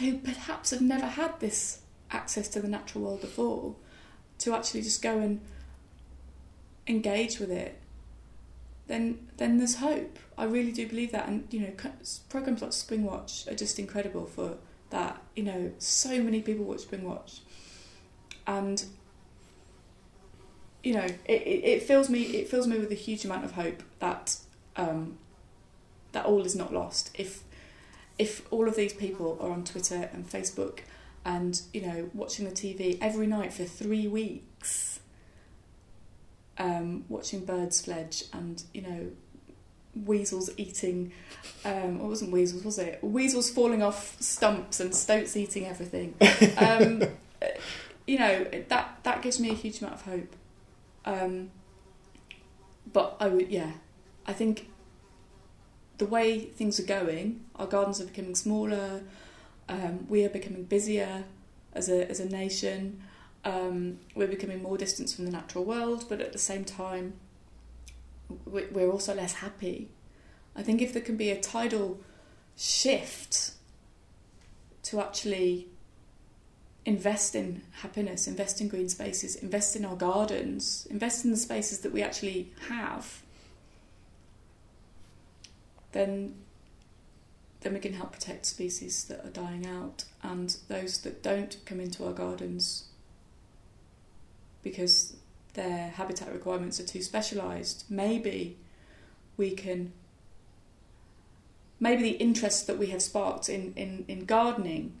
who perhaps have never had this access to the natural world before to actually just go and engage with it then then there's hope. I really do believe that, and you know, programs like Springwatch are just incredible for that. You know, so many people watch Springwatch, and you know, it, it, it, fills me it fills me with a huge amount of hope that um, that all is not lost. If if all of these people are on Twitter and Facebook and you know watching the TV every night for three weeks, um, watching birds fledge and you know weasels eating um it wasn't weasels was it? Weasels falling off stumps and stoats eating everything. Um, you know that that gives me a huge amount of hope um, but I would, yeah, I think the way things are going, our gardens are becoming smaller. Um, we are becoming busier as a as a nation. Um, we're becoming more distant from the natural world, but at the same time, we're also less happy. I think if there can be a tidal shift to actually invest in happiness, invest in green spaces, invest in our gardens, invest in the spaces that we actually have, then then we can help protect species that are dying out and those that don't come into our gardens because their habitat requirements are too specialised. Maybe we can maybe the interest that we have sparked in, in, in gardening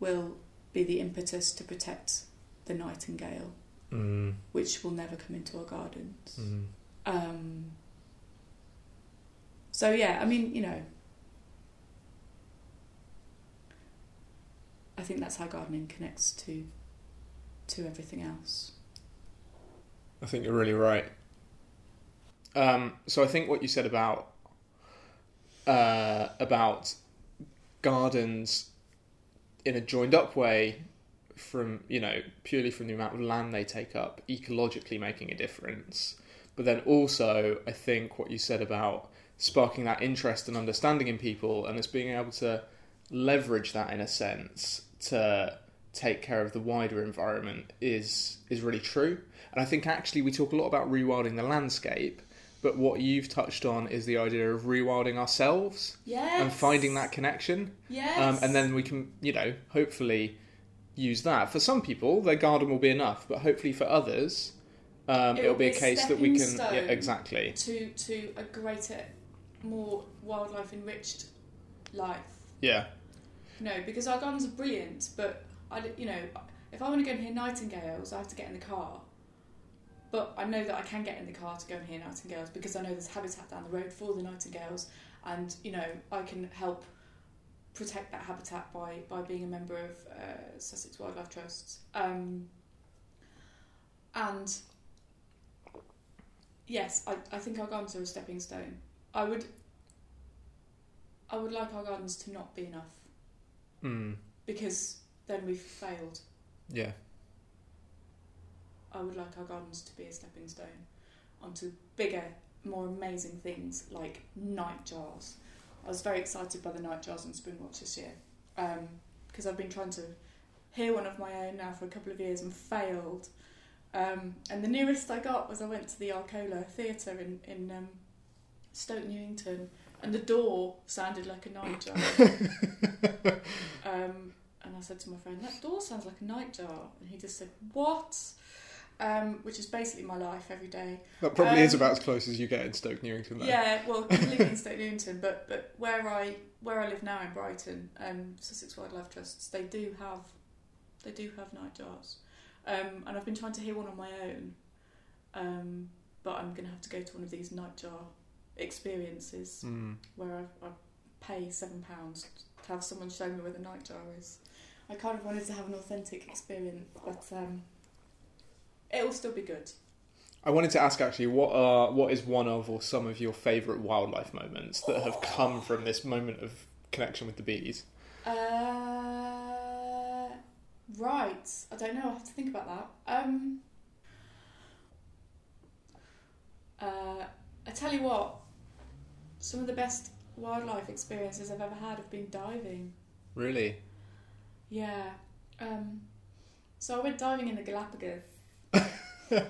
will be the impetus to protect the nightingale, mm. which will never come into our gardens. Mm. Um, so yeah, I mean, you know, I think that's how gardening connects to to everything else. I think you're really right. Um, so I think what you said about uh, about gardens in a joined up way from you know purely from the amount of land they take up ecologically making a difference. But then also i think what you said about sparking that interest and understanding in people and us being able to leverage that in a sense to take care of the wider environment is is really true. And i think actually we talk a lot about rewilding the landscape but what you've touched on is the idea of rewilding ourselves yes. and finding that connection. Yes. Um, and then we can, you know, hopefully use that. For some people, their garden will be enough, but hopefully for others, um, it'll, it'll, be a case that we can. Yeah, exactly. To to a greater, more wildlife enriched life. Yeah. No, because our gardens are brilliant, but I, you know, if I want to go and hear nightingales, I have to get in the car but I know that I can get in the car to go and hear nightingales because I know there's habitat down the road for the nightingales, and you know I can help protect that habitat by by being a member of uh, Sussex Wildlife Trusts. Um, and yes, I, I think our gardens are a stepping stone. I would I would like our gardens to not be enough. Mm. Because then we've failed. Yeah. I would like our gardens to be a stepping stone onto bigger, more amazing things like nightjars. I was very excited by the nightjars in Springwatch this year because um, I've been trying to hear one of my own now for a couple of years and failed. Um, and the nearest I got was I went to the Arcola Theatre in, in um, Stoke Newington, and the door sounded like a nightjar. um, and I said to my friend, "That door sounds like a nightjar," and he just said, "What?" Um, which is basically my life every day. That probably um, is about as close as you get in Stoke Newington. Though. Yeah, well, completely in Stoke Newington, but but where I where I live now in Brighton, um, Sussex Wildlife Trusts, they do have they do have nightjars, um, and I've been trying to hear one on my own, um, but I'm going to have to go to one of these night jar experiences mm. where I, I pay seven pounds to have someone show me where the night jar is. I kind of wanted to have an authentic experience, but um, it'll still be good. I wanted to ask actually, what are what is one of or some of your favourite wildlife moments that have come from this moment of connection with the bees? Uh, right. I don't know. I have to think about that. Um, uh, I tell you what, some of the best wildlife experiences I've ever had have been diving. Really? Yeah. Um, so I went diving in the Galapagos and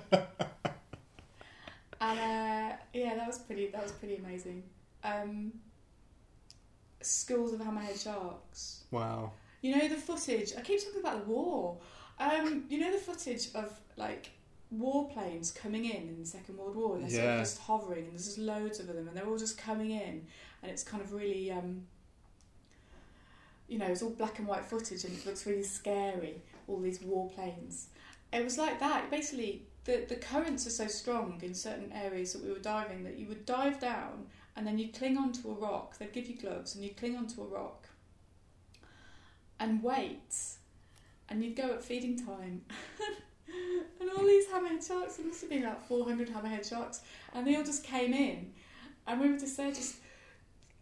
uh, yeah, that was pretty. That was pretty amazing. Um, schools of hammerhead sharks. Wow. You know the footage. I keep talking about the war. Um, you know the footage of like warplanes coming in in the Second World War, and they're sort Yeah. of just hovering, and there's just loads of them, and they're all just coming in, and it's kind of really, um, you know, it's all black and white footage, and it looks really scary. All these warplanes. It was like that. Basically, the the currents are so strong in certain areas that we were diving that you would dive down, and then you'd cling onto a rock. They'd give you gloves, and you'd cling onto a rock, and wait, and you'd go at feeding time. and all these hammerhead sharks, there must have been about 400 hammerhead sharks, and they all just came in, and we were just there, just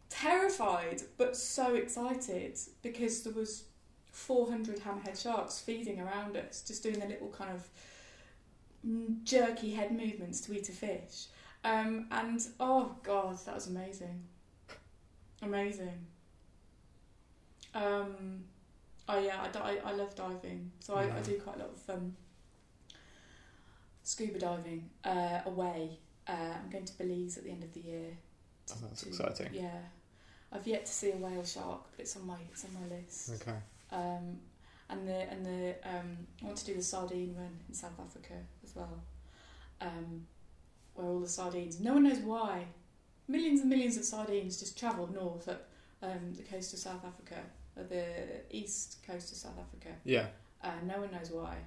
terrified, but so excited because there was 400 hammerhead sharks feeding around us, just doing their little kind of jerky head movements to eat a fish. Um, and oh god, that was amazing, amazing. Um, oh yeah, I, di- I love diving, so I, I do quite a lot of um, scuba diving uh, away. Uh, I'm going to Belize at the end of the year. Oh, that's to- exciting. Yeah, I've yet to see a whale shark, but it's on my it's on my list. Okay. Um, and the and the um, I want to do the sardine run in South Africa as well, um, where all the sardines. No one knows why. Millions and millions of sardines just travel north up um, the coast of South Africa, or the east coast of South Africa. Yeah. Uh, no one knows why,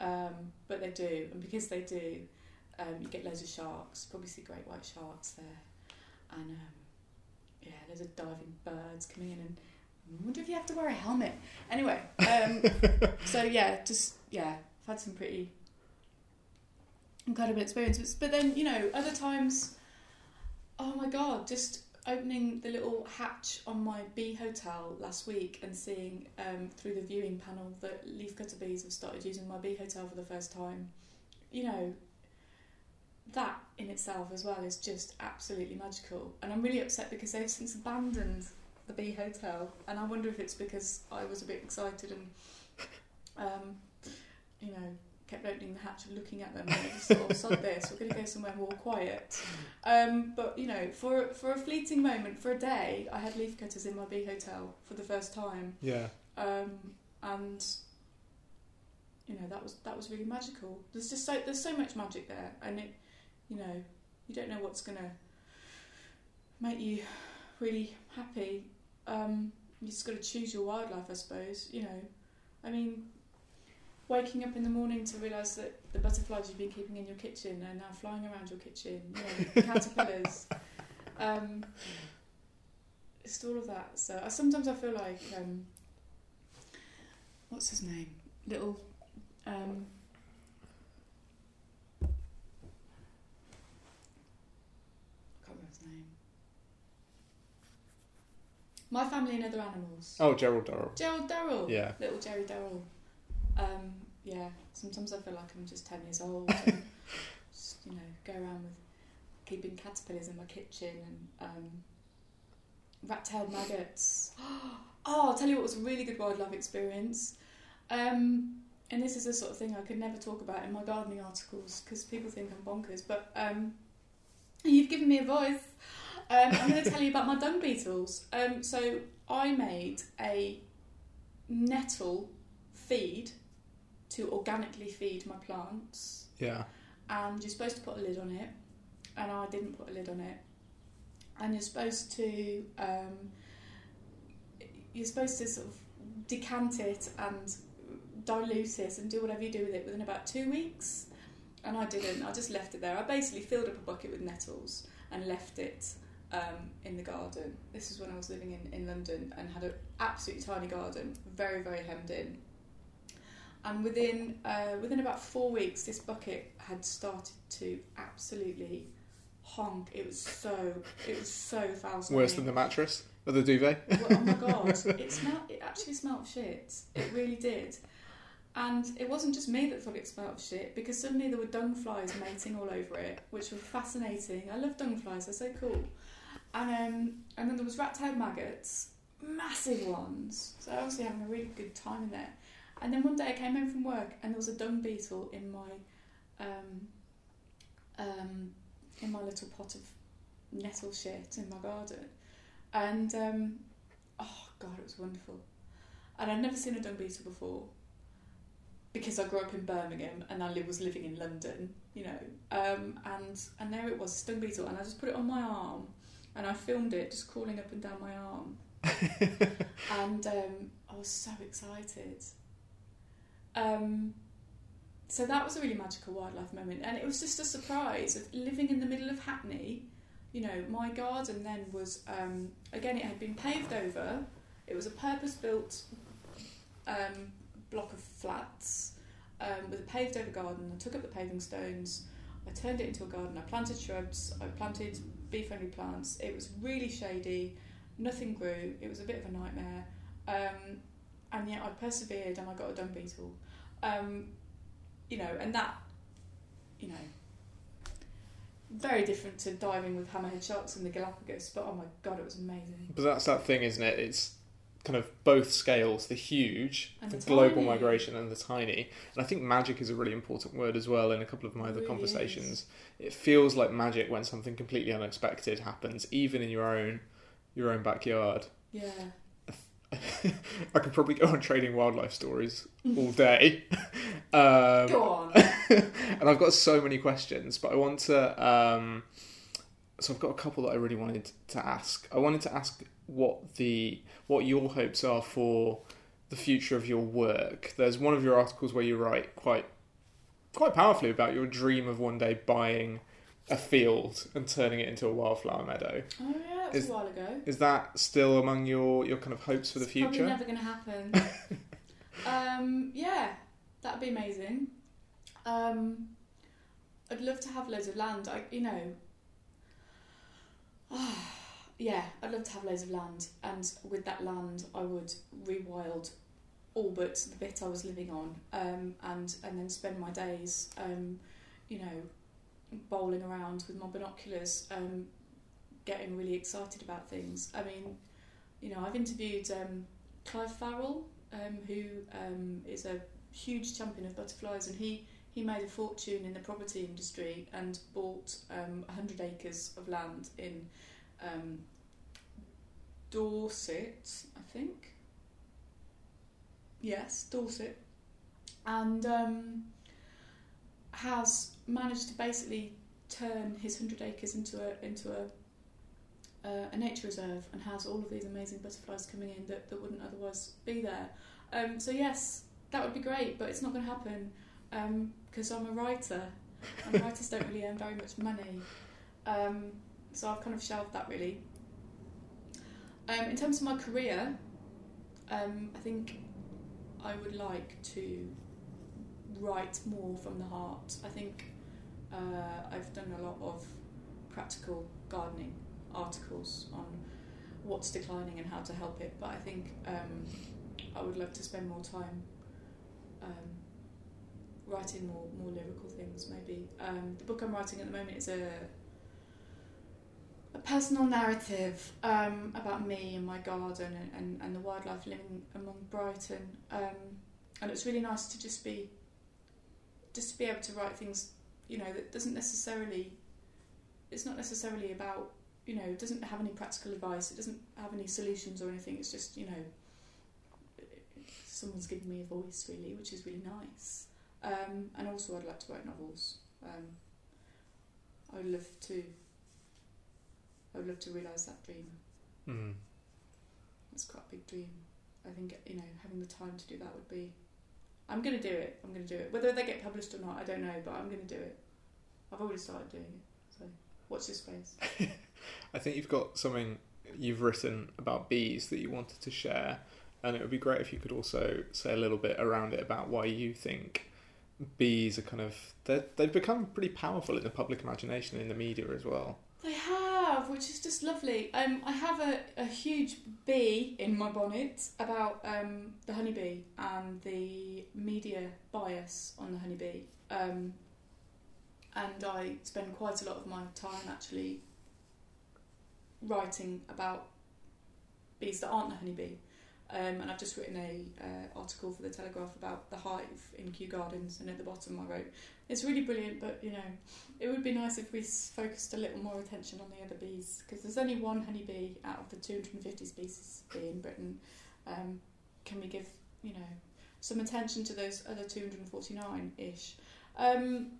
um, but they do, and because they do, um, you get loads of sharks. Probably see great white sharks there, and um, yeah, loads of diving birds coming in. And I wonder if you have to wear a helmet. Anyway, um, so yeah, just yeah, I've had some pretty incredible experiences. But then you know, other times, oh my god, just opening the little hatch on my bee hotel last week and seeing um, through the viewing panel that leafcutter bees have started using my bee hotel for the first time. You know, that in itself as well is just absolutely magical. And I'm really upset because they've since abandoned the bee hotel, and I wonder if it's because I was a bit excited and, um, you know, kept opening the hatch and looking at them and I just thought, oh, sod this, we're going to go somewhere more quiet. Um, but you know, for for a fleeting moment, for a day, I had leaf cutters in my bee hotel for the first time, Yeah. um, and you know that was that was really magical. There's just so there's so much magic there, and it, you know, you don't know what's gonna make you really happy. Um, you just got to choose your wildlife, I suppose. You know, I mean, waking up in the morning to realise that the butterflies you've been keeping in your kitchen are now flying around your kitchen. You know, caterpillars. Um, just all of that. So I, sometimes I feel like um, what's his name? Little. Um, I can't remember his name. My family and other animals. Oh, Gerald Durrell. Gerald Durrell. Yeah. Little Jerry Durrell. Um, yeah. Sometimes I feel like I'm just ten years old. And just, you know, go around with keeping caterpillars in my kitchen and um, rat-tailed maggots. Oh, I'll tell you what was a really good wildlife experience. Um, and this is the sort of thing I could never talk about in my gardening articles because people think I'm bonkers. But um, you've given me a voice. Um, I'm going to tell you about my dung beetles. Um, so I made a nettle feed to organically feed my plants, Yeah. and you're supposed to put a lid on it, and I didn't put a lid on it. And you're supposed to um, you're supposed to sort of decant it and dilute it and do whatever you do with it within about two weeks. And I didn't. I just left it there. I basically filled up a bucket with nettles and left it um, in the garden. This is when I was living in, in London and had an absolutely tiny garden, very very hemmed in. And within uh, within about four weeks, this bucket had started to absolutely honk. It was so it was so foul. Worse than the mattress or the duvet. Well, oh my god, it smelled. It actually smelled shit. It really did. And it wasn't just me that thought it smelled of shit because suddenly there were dung flies mating all over it, which were fascinating. I love dung flies; they're so cool. And um, and then there was rat-tailed maggots, massive ones. So I was having a really good time in there. And then one day I came home from work and there was a dung beetle in my um, um, in my little pot of nettle shit in my garden, and um, oh god, it was wonderful. And I'd never seen a dung beetle before because I grew up in Birmingham and I was living in London, you know. Um, and and there it was, a stung beetle, and I just put it on my arm, and I filmed it just crawling up and down my arm, and um, I was so excited. Um, so that was a really magical wildlife moment, and it was just a surprise of living in the middle of Hackney. You know, my garden then was um, again it had been paved over. It was a purpose-built um, block of flats um, with a paved over garden. I took up the paving stones. I turned it into a garden. I planted shrubs. I planted bee-friendly plants. It was really shady. Nothing grew. It was a bit of a nightmare. Um, and yet I persevered and I got a dung beetle. Um, you know, and that, you know, very different to diving with hammerhead sharks in the Galapagos. But oh my god, it was amazing. But that's that thing, isn't it? It's kind of both scales the huge, And the, the global migration, and the tiny. And I think magic is a really important word as well in a couple of my other really conversations. It feels like magic when something completely unexpected happens, even in your own your own backyard. Yeah. I could probably go on trading wildlife stories all day. um, Go on. and I've got so many questions, but I want to. Um, so I've got a couple that I really wanted to ask. I wanted to ask what the what your hopes are for the future of your work. There's one of your articles where you write quite quite powerfully about your dream of one day buying a field and turning it into a wildflower meadow. Oh yeah, that was Is- a while ago. Is that still among your, your kind of hopes for the future? Probably never going to happen. um, yeah, that'd be amazing. Um, I'd love to have loads of land. I, you know, yeah, I'd love to have loads of land, and with that land, I would rewild all but the bit I was living on, um, and and then spend my days, um, you know, bowling around with my binoculars, um, getting really excited about things. I mean, you know, I've interviewed um, Clive Farrell, um, who um, is a huge champion of butterflies, and he, he made a fortune in the property industry and bought um, 100 acres of land in um, Dorset, I think. Yes, Dorset. And um, has managed to basically turn his 100 acres into a, into a uh, a nature reserve and has all of these amazing butterflies coming in that, that wouldn't otherwise be there. Um, so yes, that would be great, but it's not going to happen because I'm a writer, and writers don't really earn very much money. Um, so I've kind of shelved that really. Um, in terms of my career, um, I think I would like to write more from the heart. I think uh, I've done a lot of practical gardening articles on what's declining and how to help it, but I think um, I would love to spend more time um, writing more more lyrical things. Maybe um, the book I'm writing at the moment is a a personal narrative um, about me and my garden and, and, and the wildlife living among Brighton. Um, and it's really nice to just be just to be able to write things, you know, that doesn't necessarily it's not necessarily about you know, it doesn't have any practical advice, it doesn't have any solutions or anything, it's just, you know, someone's given me a voice really, which is really nice. Um, and also I'd like to write novels. Um, I would love to I would love to realise that dream. Mm. It's quite a big dream. I think you know having the time to do that would be. I'm going to do it. I'm going to do it. Whether they get published or not, I don't know, but I'm going to do it. I've already started doing it. So watch this space. I think you've got something you've written about bees that you wanted to share, and it would be great if you could also say a little bit around it about why you think bees are kind of they're- they've become pretty powerful in the public imagination in the media as well. They have, which is just lovely. Um, I have a, a huge bee in my bonnet about um, the honeybee and the media bias on the honeybee. Um, and I spend quite a lot of my time actually writing about bees that aren't the honeybee. Um, and I've just written a uh, article for the Telegraph about the hive in Kew Gardens, and at the bottom I wrote, "It's really brilliant, but you know, it would be nice if we focused a little more attention on the other bees because there's only one honeybee out of the 250 species bee in Britain. Um, can we give you know some attention to those other 249 ish?" Um,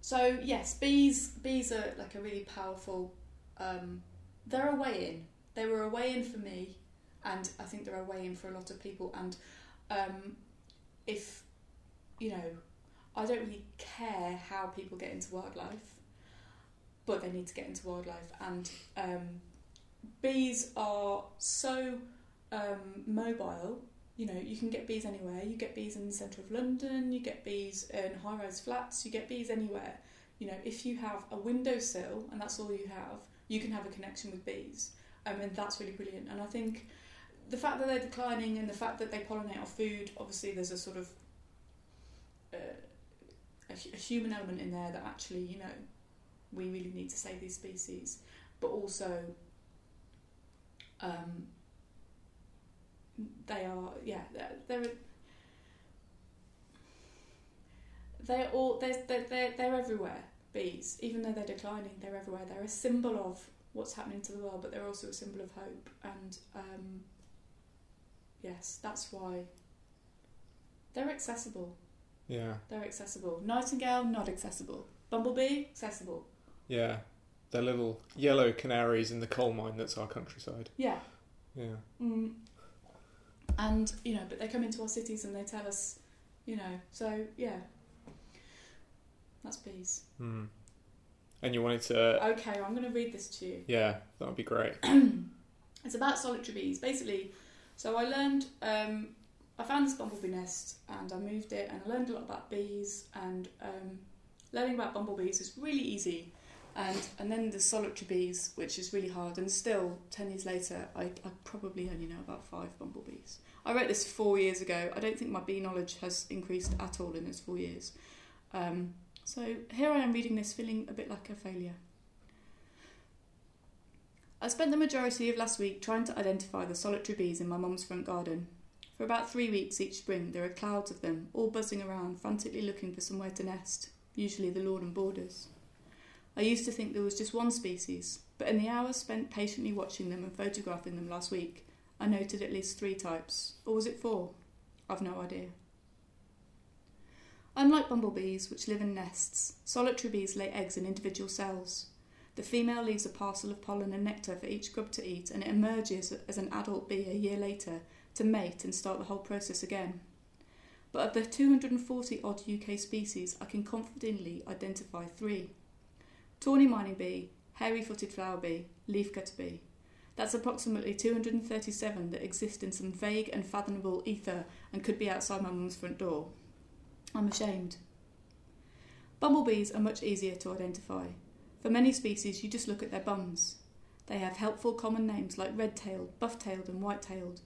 so yes, bees bees are like a really powerful. Um, they're a way in. They were a way in for me and I think they're a way in for a lot of people. And um, if you know, I don't really care how people get into wildlife, but they need to get into wildlife. And um, bees are so um, mobile. You know, you can get bees anywhere. You get bees in the centre of London. You get bees in high-rise flats. You get bees anywhere. You know, if you have a windowsill and that's all you have, you can have a connection with bees. Um, and that's really brilliant. And I think the fact that they're declining and the fact that they pollinate our food, obviously there's a sort of uh, a, human element in there that actually, you know, we really need to save these species, but also um, they are, yeah, they're, they're they're all they're, they're, they're everywhere bees. Even though they're declining they're everywhere. They're a symbol of what's happening to the world but they're also a symbol of hope. And um, yes, that's why they're accessible. Yeah. They're accessible. Nightingale, not accessible. Bumblebee, accessible. Yeah. They're little yellow canaries in the coal mine that's our countryside. Yeah. Yeah. Mm. And, you know, but they come into our cities and they tell us, you know, so yeah. That's bees. Mm. And you wanted to. Okay, I'm going to read this to you. Yeah, that would be great. it's about solitary bees. Basically, so I learned, um, I found this bumblebee nest and I moved it and I learned a lot about bees and um, learning about bumblebees is really easy. And, and then the solitary bees, which is really hard. And still, 10 years later, I, I probably only know about five bumblebees. I wrote this four years ago. I don't think my bee knowledge has increased at all in those four years. Um, so here I am reading this feeling a bit like a failure. I spent the majority of last week trying to identify the solitary bees in my mum's front garden. For about three weeks each spring, there are clouds of them, all buzzing around, frantically looking for somewhere to nest, usually the lawn and borders. I used to think there was just one species, but in the hours spent patiently watching them and photographing them last week, I noted at least three types. Or was it four? I've no idea. Unlike bumblebees, which live in nests, solitary bees lay eggs in individual cells. The female leaves a parcel of pollen and nectar for each grub to eat, and it emerges as an adult bee a year later to mate and start the whole process again. But of the 240 odd UK species, I can confidently identify three tawny mining bee, hairy footed flower bee, leafcutter bee. That's approximately 237 that exist in some vague and fathomable ether and could be outside my mum's front door. I'm ashamed. Bumblebees are much easier to identify. For many species, you just look at their bums. They have helpful common names like red-tailed, buff-tailed and white-tailed.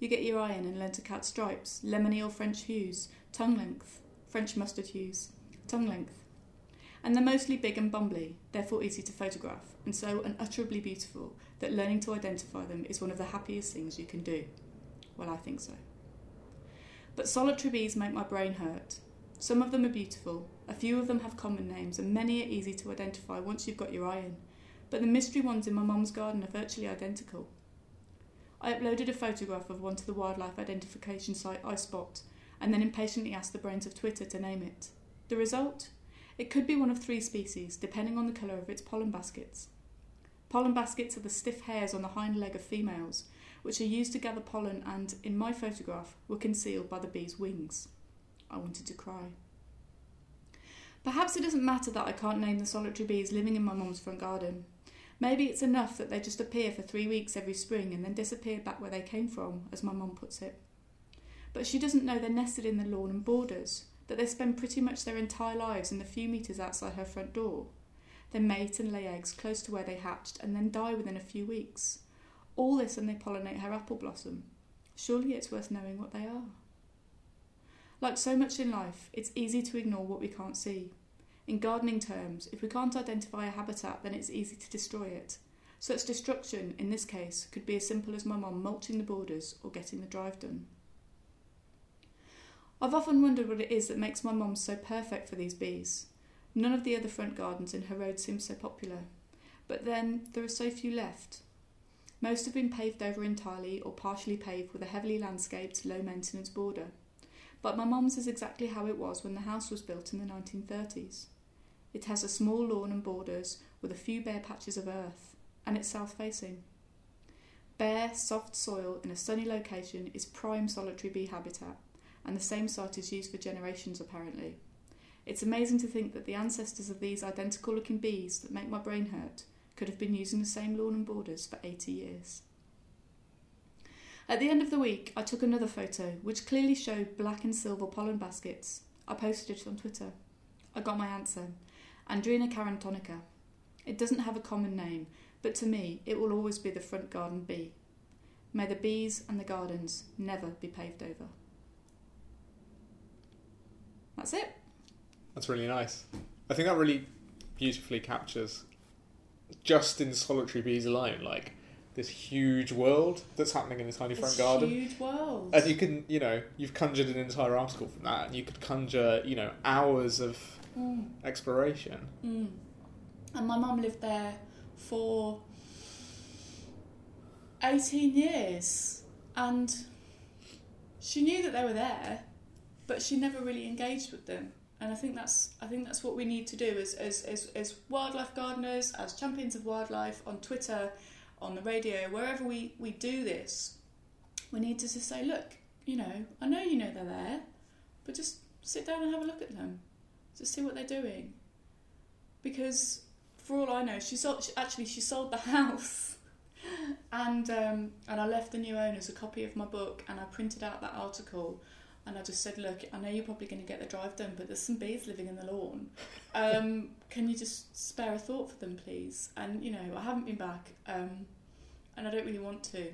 You get your in and learn to count stripes, lemony or French hues, tongue length, French mustard hues, tongue length. And they're mostly big and bumbly, therefore easy to photograph, and so unutterably beautiful that learning to identify them is one of the happiest things you can do. Well, I think so. But solitary bees make my brain hurt. Some of them are beautiful, a few of them have common names, and many are easy to identify once you've got your eye in. But the mystery ones in my mum's garden are virtually identical. I uploaded a photograph of one to the wildlife identification site iSpot, and then impatiently asked the brains of Twitter to name it. The result? It could be one of three species, depending on the colour of its pollen baskets. Pollen baskets are the stiff hairs on the hind leg of females, which are used to gather pollen and, in my photograph, were concealed by the bee's wings. I wanted to cry. Perhaps it doesn't matter that I can't name the solitary bees living in my mum's front garden. Maybe it's enough that they just appear for three weeks every spring and then disappear back where they came from, as my mum puts it. But she doesn't know they're nested in the lawn and borders, that they spend pretty much their entire lives in the few metres outside her front door. They mate and lay eggs close to where they hatched and then die within a few weeks. All this and they pollinate her apple blossom. Surely it's worth knowing what they are. Like so much in life, it's easy to ignore what we can't see. In gardening terms, if we can't identify a habitat, then it's easy to destroy it. Such destruction, in this case, could be as simple as my mum mulching the borders or getting the drive done. I've often wondered what it is that makes my mum so perfect for these bees. None of the other front gardens in her road seem so popular. But then there are so few left. Most have been paved over entirely or partially paved with a heavily landscaped, low maintenance border. But my mum's is exactly how it was when the house was built in the 1930s. It has a small lawn and borders with a few bare patches of earth, and it's south facing. Bare, soft soil in a sunny location is prime solitary bee habitat, and the same site is used for generations apparently. It's amazing to think that the ancestors of these identical looking bees that make my brain hurt could have been using the same lawn and borders for 80 years. At the end of the week, I took another photo which clearly showed black and silver pollen baskets. I posted it on Twitter. I got my answer Andrena carantonica. It doesn't have a common name, but to me, it will always be the front garden bee. May the bees and the gardens never be paved over. That's it. That's really nice. I think that really beautifully captures, just in solitary bees alone, like this huge world that's happening in a tiny front garden. huge world. And you can, you know, you've conjured an entire article from that, and you could conjure, you know, hours of Mm, exploration. mm. And my mum lived there for 18 years. And she knew that they were there, but she never really engaged with them. And I think that's I think that's what we need to do as, as, as, as wildlife gardeners, as champions of wildlife on Twitter, on the radio, wherever we, we do this, we need to just say, look, you know, I know you know they're there, but just sit down and have a look at them. Just see what they're doing. Because for all I know, she sold actually she sold the house. And um, and I left the new owners a copy of my book and I printed out that article and I just said, look, I know you're probably going to get the drive done, but there's some bees living in the lawn. Um, can you just spare a thought for them, please? And you know, I haven't been back, um, and I don't really want to.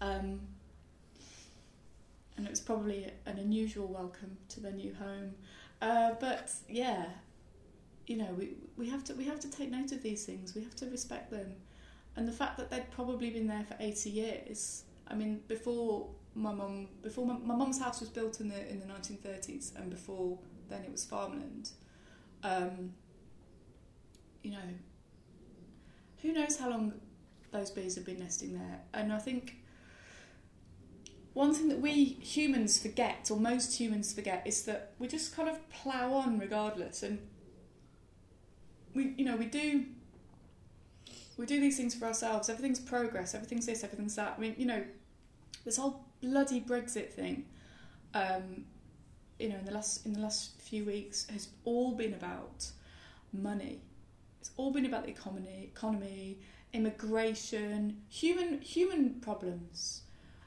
Um, and it was probably an unusual welcome to their new home, uh, but yeah, you know, we we have to we have to take note of these things. We have to respect them, and the fact that they'd probably been there for eighty years. I mean, before my mum, before my, my mum's house was built in the in the nineteen thirties, and before then it was farmland. Um, you know, who knows how long those bees have been nesting there? And I think one thing that we humans forget, or most humans forget, is that we just kind of plough on regardless, and we, you know, we do. We do these things for ourselves. Everything's progress. Everything's this. Everything's that. I mean, you know, this whole bloody Brexit thing, um, you know, in the last in the last few weeks has all been about money. It's all been about the economy, economy, immigration, human human problems.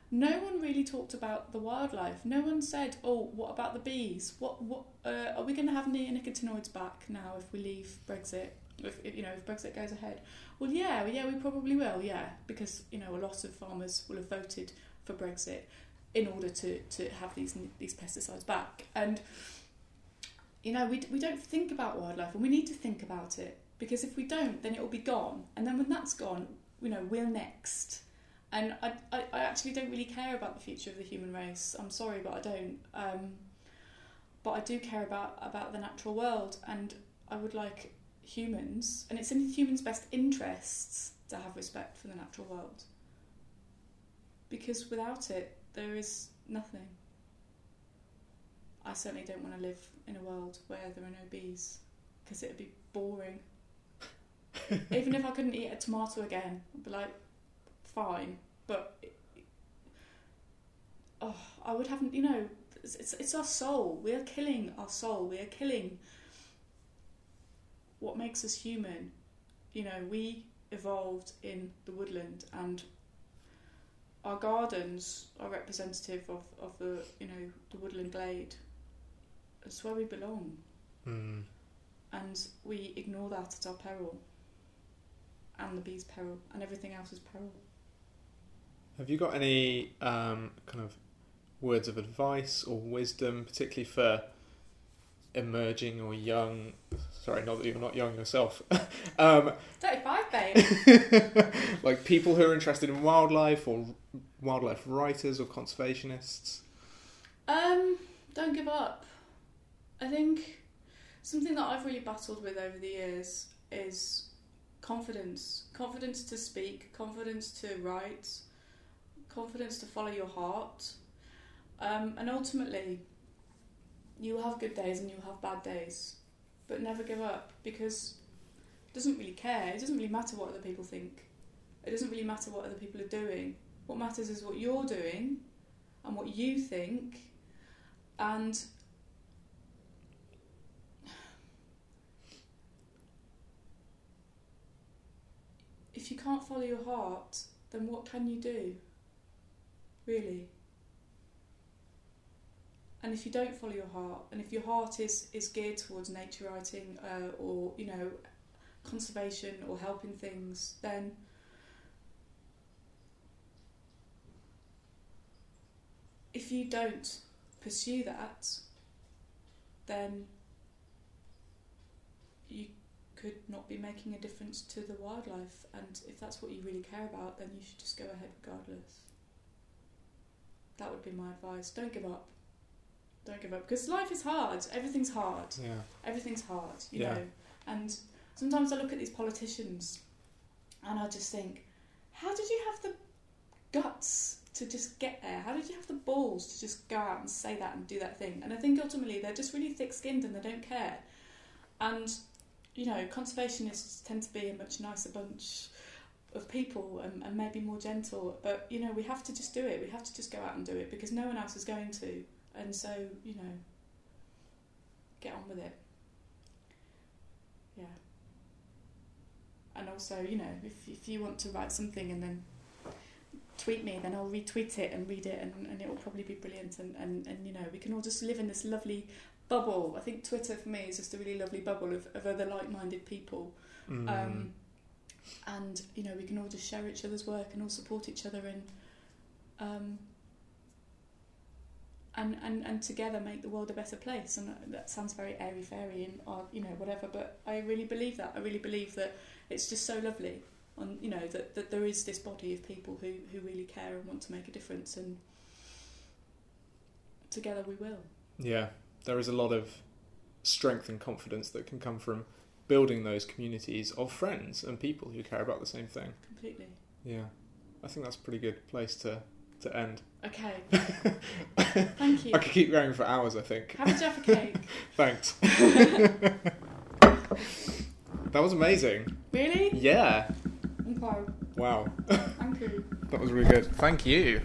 No one really talked about the wildlife. No one said, "Oh, what about the bees? What what uh, are we going to have neonicotinoids back now if we leave Brexit? If, if you know if Brexit goes ahead?" Well, yeah, yeah, we probably will. Yeah, because you know a lot of farmers will have voted for Brexit in order to, to have these these pesticides back. And you know we we don't think about wildlife, and we need to think about it because if we don't, then it will be gone. And then when that's gone, you know we're next. And I, I, I actually don't really care about the future of the human race. I'm sorry, but I don't. Um, but I do care about about the natural world, and I would like humans, and it's in humans' best interests to have respect for the natural world. Because without it, there is nothing. I certainly don't want to live in a world where there are no bees, because it'd be boring. Even if I couldn't eat a tomato again, I'd be like, fine, but oh, I would have, you know, it's, it's, it's our soul. We are killing our soul. We are killing what makes us human. You know, we evolved in the woodland, and our gardens are representative of, of the you know the woodland glade. It's where we belong, Hmm. and we ignore that at our peril, and the bees' peril, and everything else is peril. Have you got any um, kind of words of advice or wisdom, particularly for emerging or young. Sorry, not that you're not young yourself. um, 35, babe. like people who are interested in wildlife or wildlife writers or conservationists. Um, don't give up. I think something that I've really battled with over the years is confidence. Confidence to speak, confidence to write, confidence to follow your heart. Um, and ultimately, you will have good days and you will have bad days. But never give up because it doesn't really care. It doesn't really matter what other people think. It doesn't really matter what other people are doing. What matters is what you're doing and what you think. And if you can't follow your heart, then what can you do? Really? And if you don't follow your heart, and if your heart is, is geared towards nature writing uh, or, you know, conservation or helping things, then if you don't pursue that, then you could not be making a difference to the wildlife. And if that's what you really care about, then you should just go ahead regardless. That would be my advice. Don't give up. Don't give up because life is hard. Everything's hard. Yeah. Everything's hard, you Yeah. know. And sometimes I look at these politicians and I just think, how did you have the guts to just get there? How did you have the balls to just go out and say that and do that thing? And I think ultimately they're just really thick skinned and they don't care. And, you know, conservationists tend to be a much nicer bunch of people and, and maybe more gentle. But, you know, we have to just do it. We have to just go out and do it because no one else is going to. And so, you know, get on with it. Yeah. And also, you know, if, if you want to write something and then tweet me, then I'll retweet it and read it, and, and it will probably be brilliant. And, and, and, you know, we can all just live in this lovely bubble. I think Twitter for me is just a really lovely bubble of, of other like minded people. Mm. Um, and, you know, we can all just share each other's work and all support each other and. Um, and, and, and together make the world a better place. And that sounds very airy fairy and uh, you know whatever, but I really believe that. I really believe that it's just so lovely, on you know that, that there is this body of people who, who really care and want to make a difference, and together we will. Yeah, there is a lot of strength and confidence that can come from building those communities of friends and people who care about the same thing. Completely. Yeah, I think that's a pretty good place to, to end. Okay. Thank you. I could keep going for hours, I think. Have a Jaffa cake. Thanks. that was amazing. Really? Yeah. Okay. Wow. Thank you. That was really good. Thank you.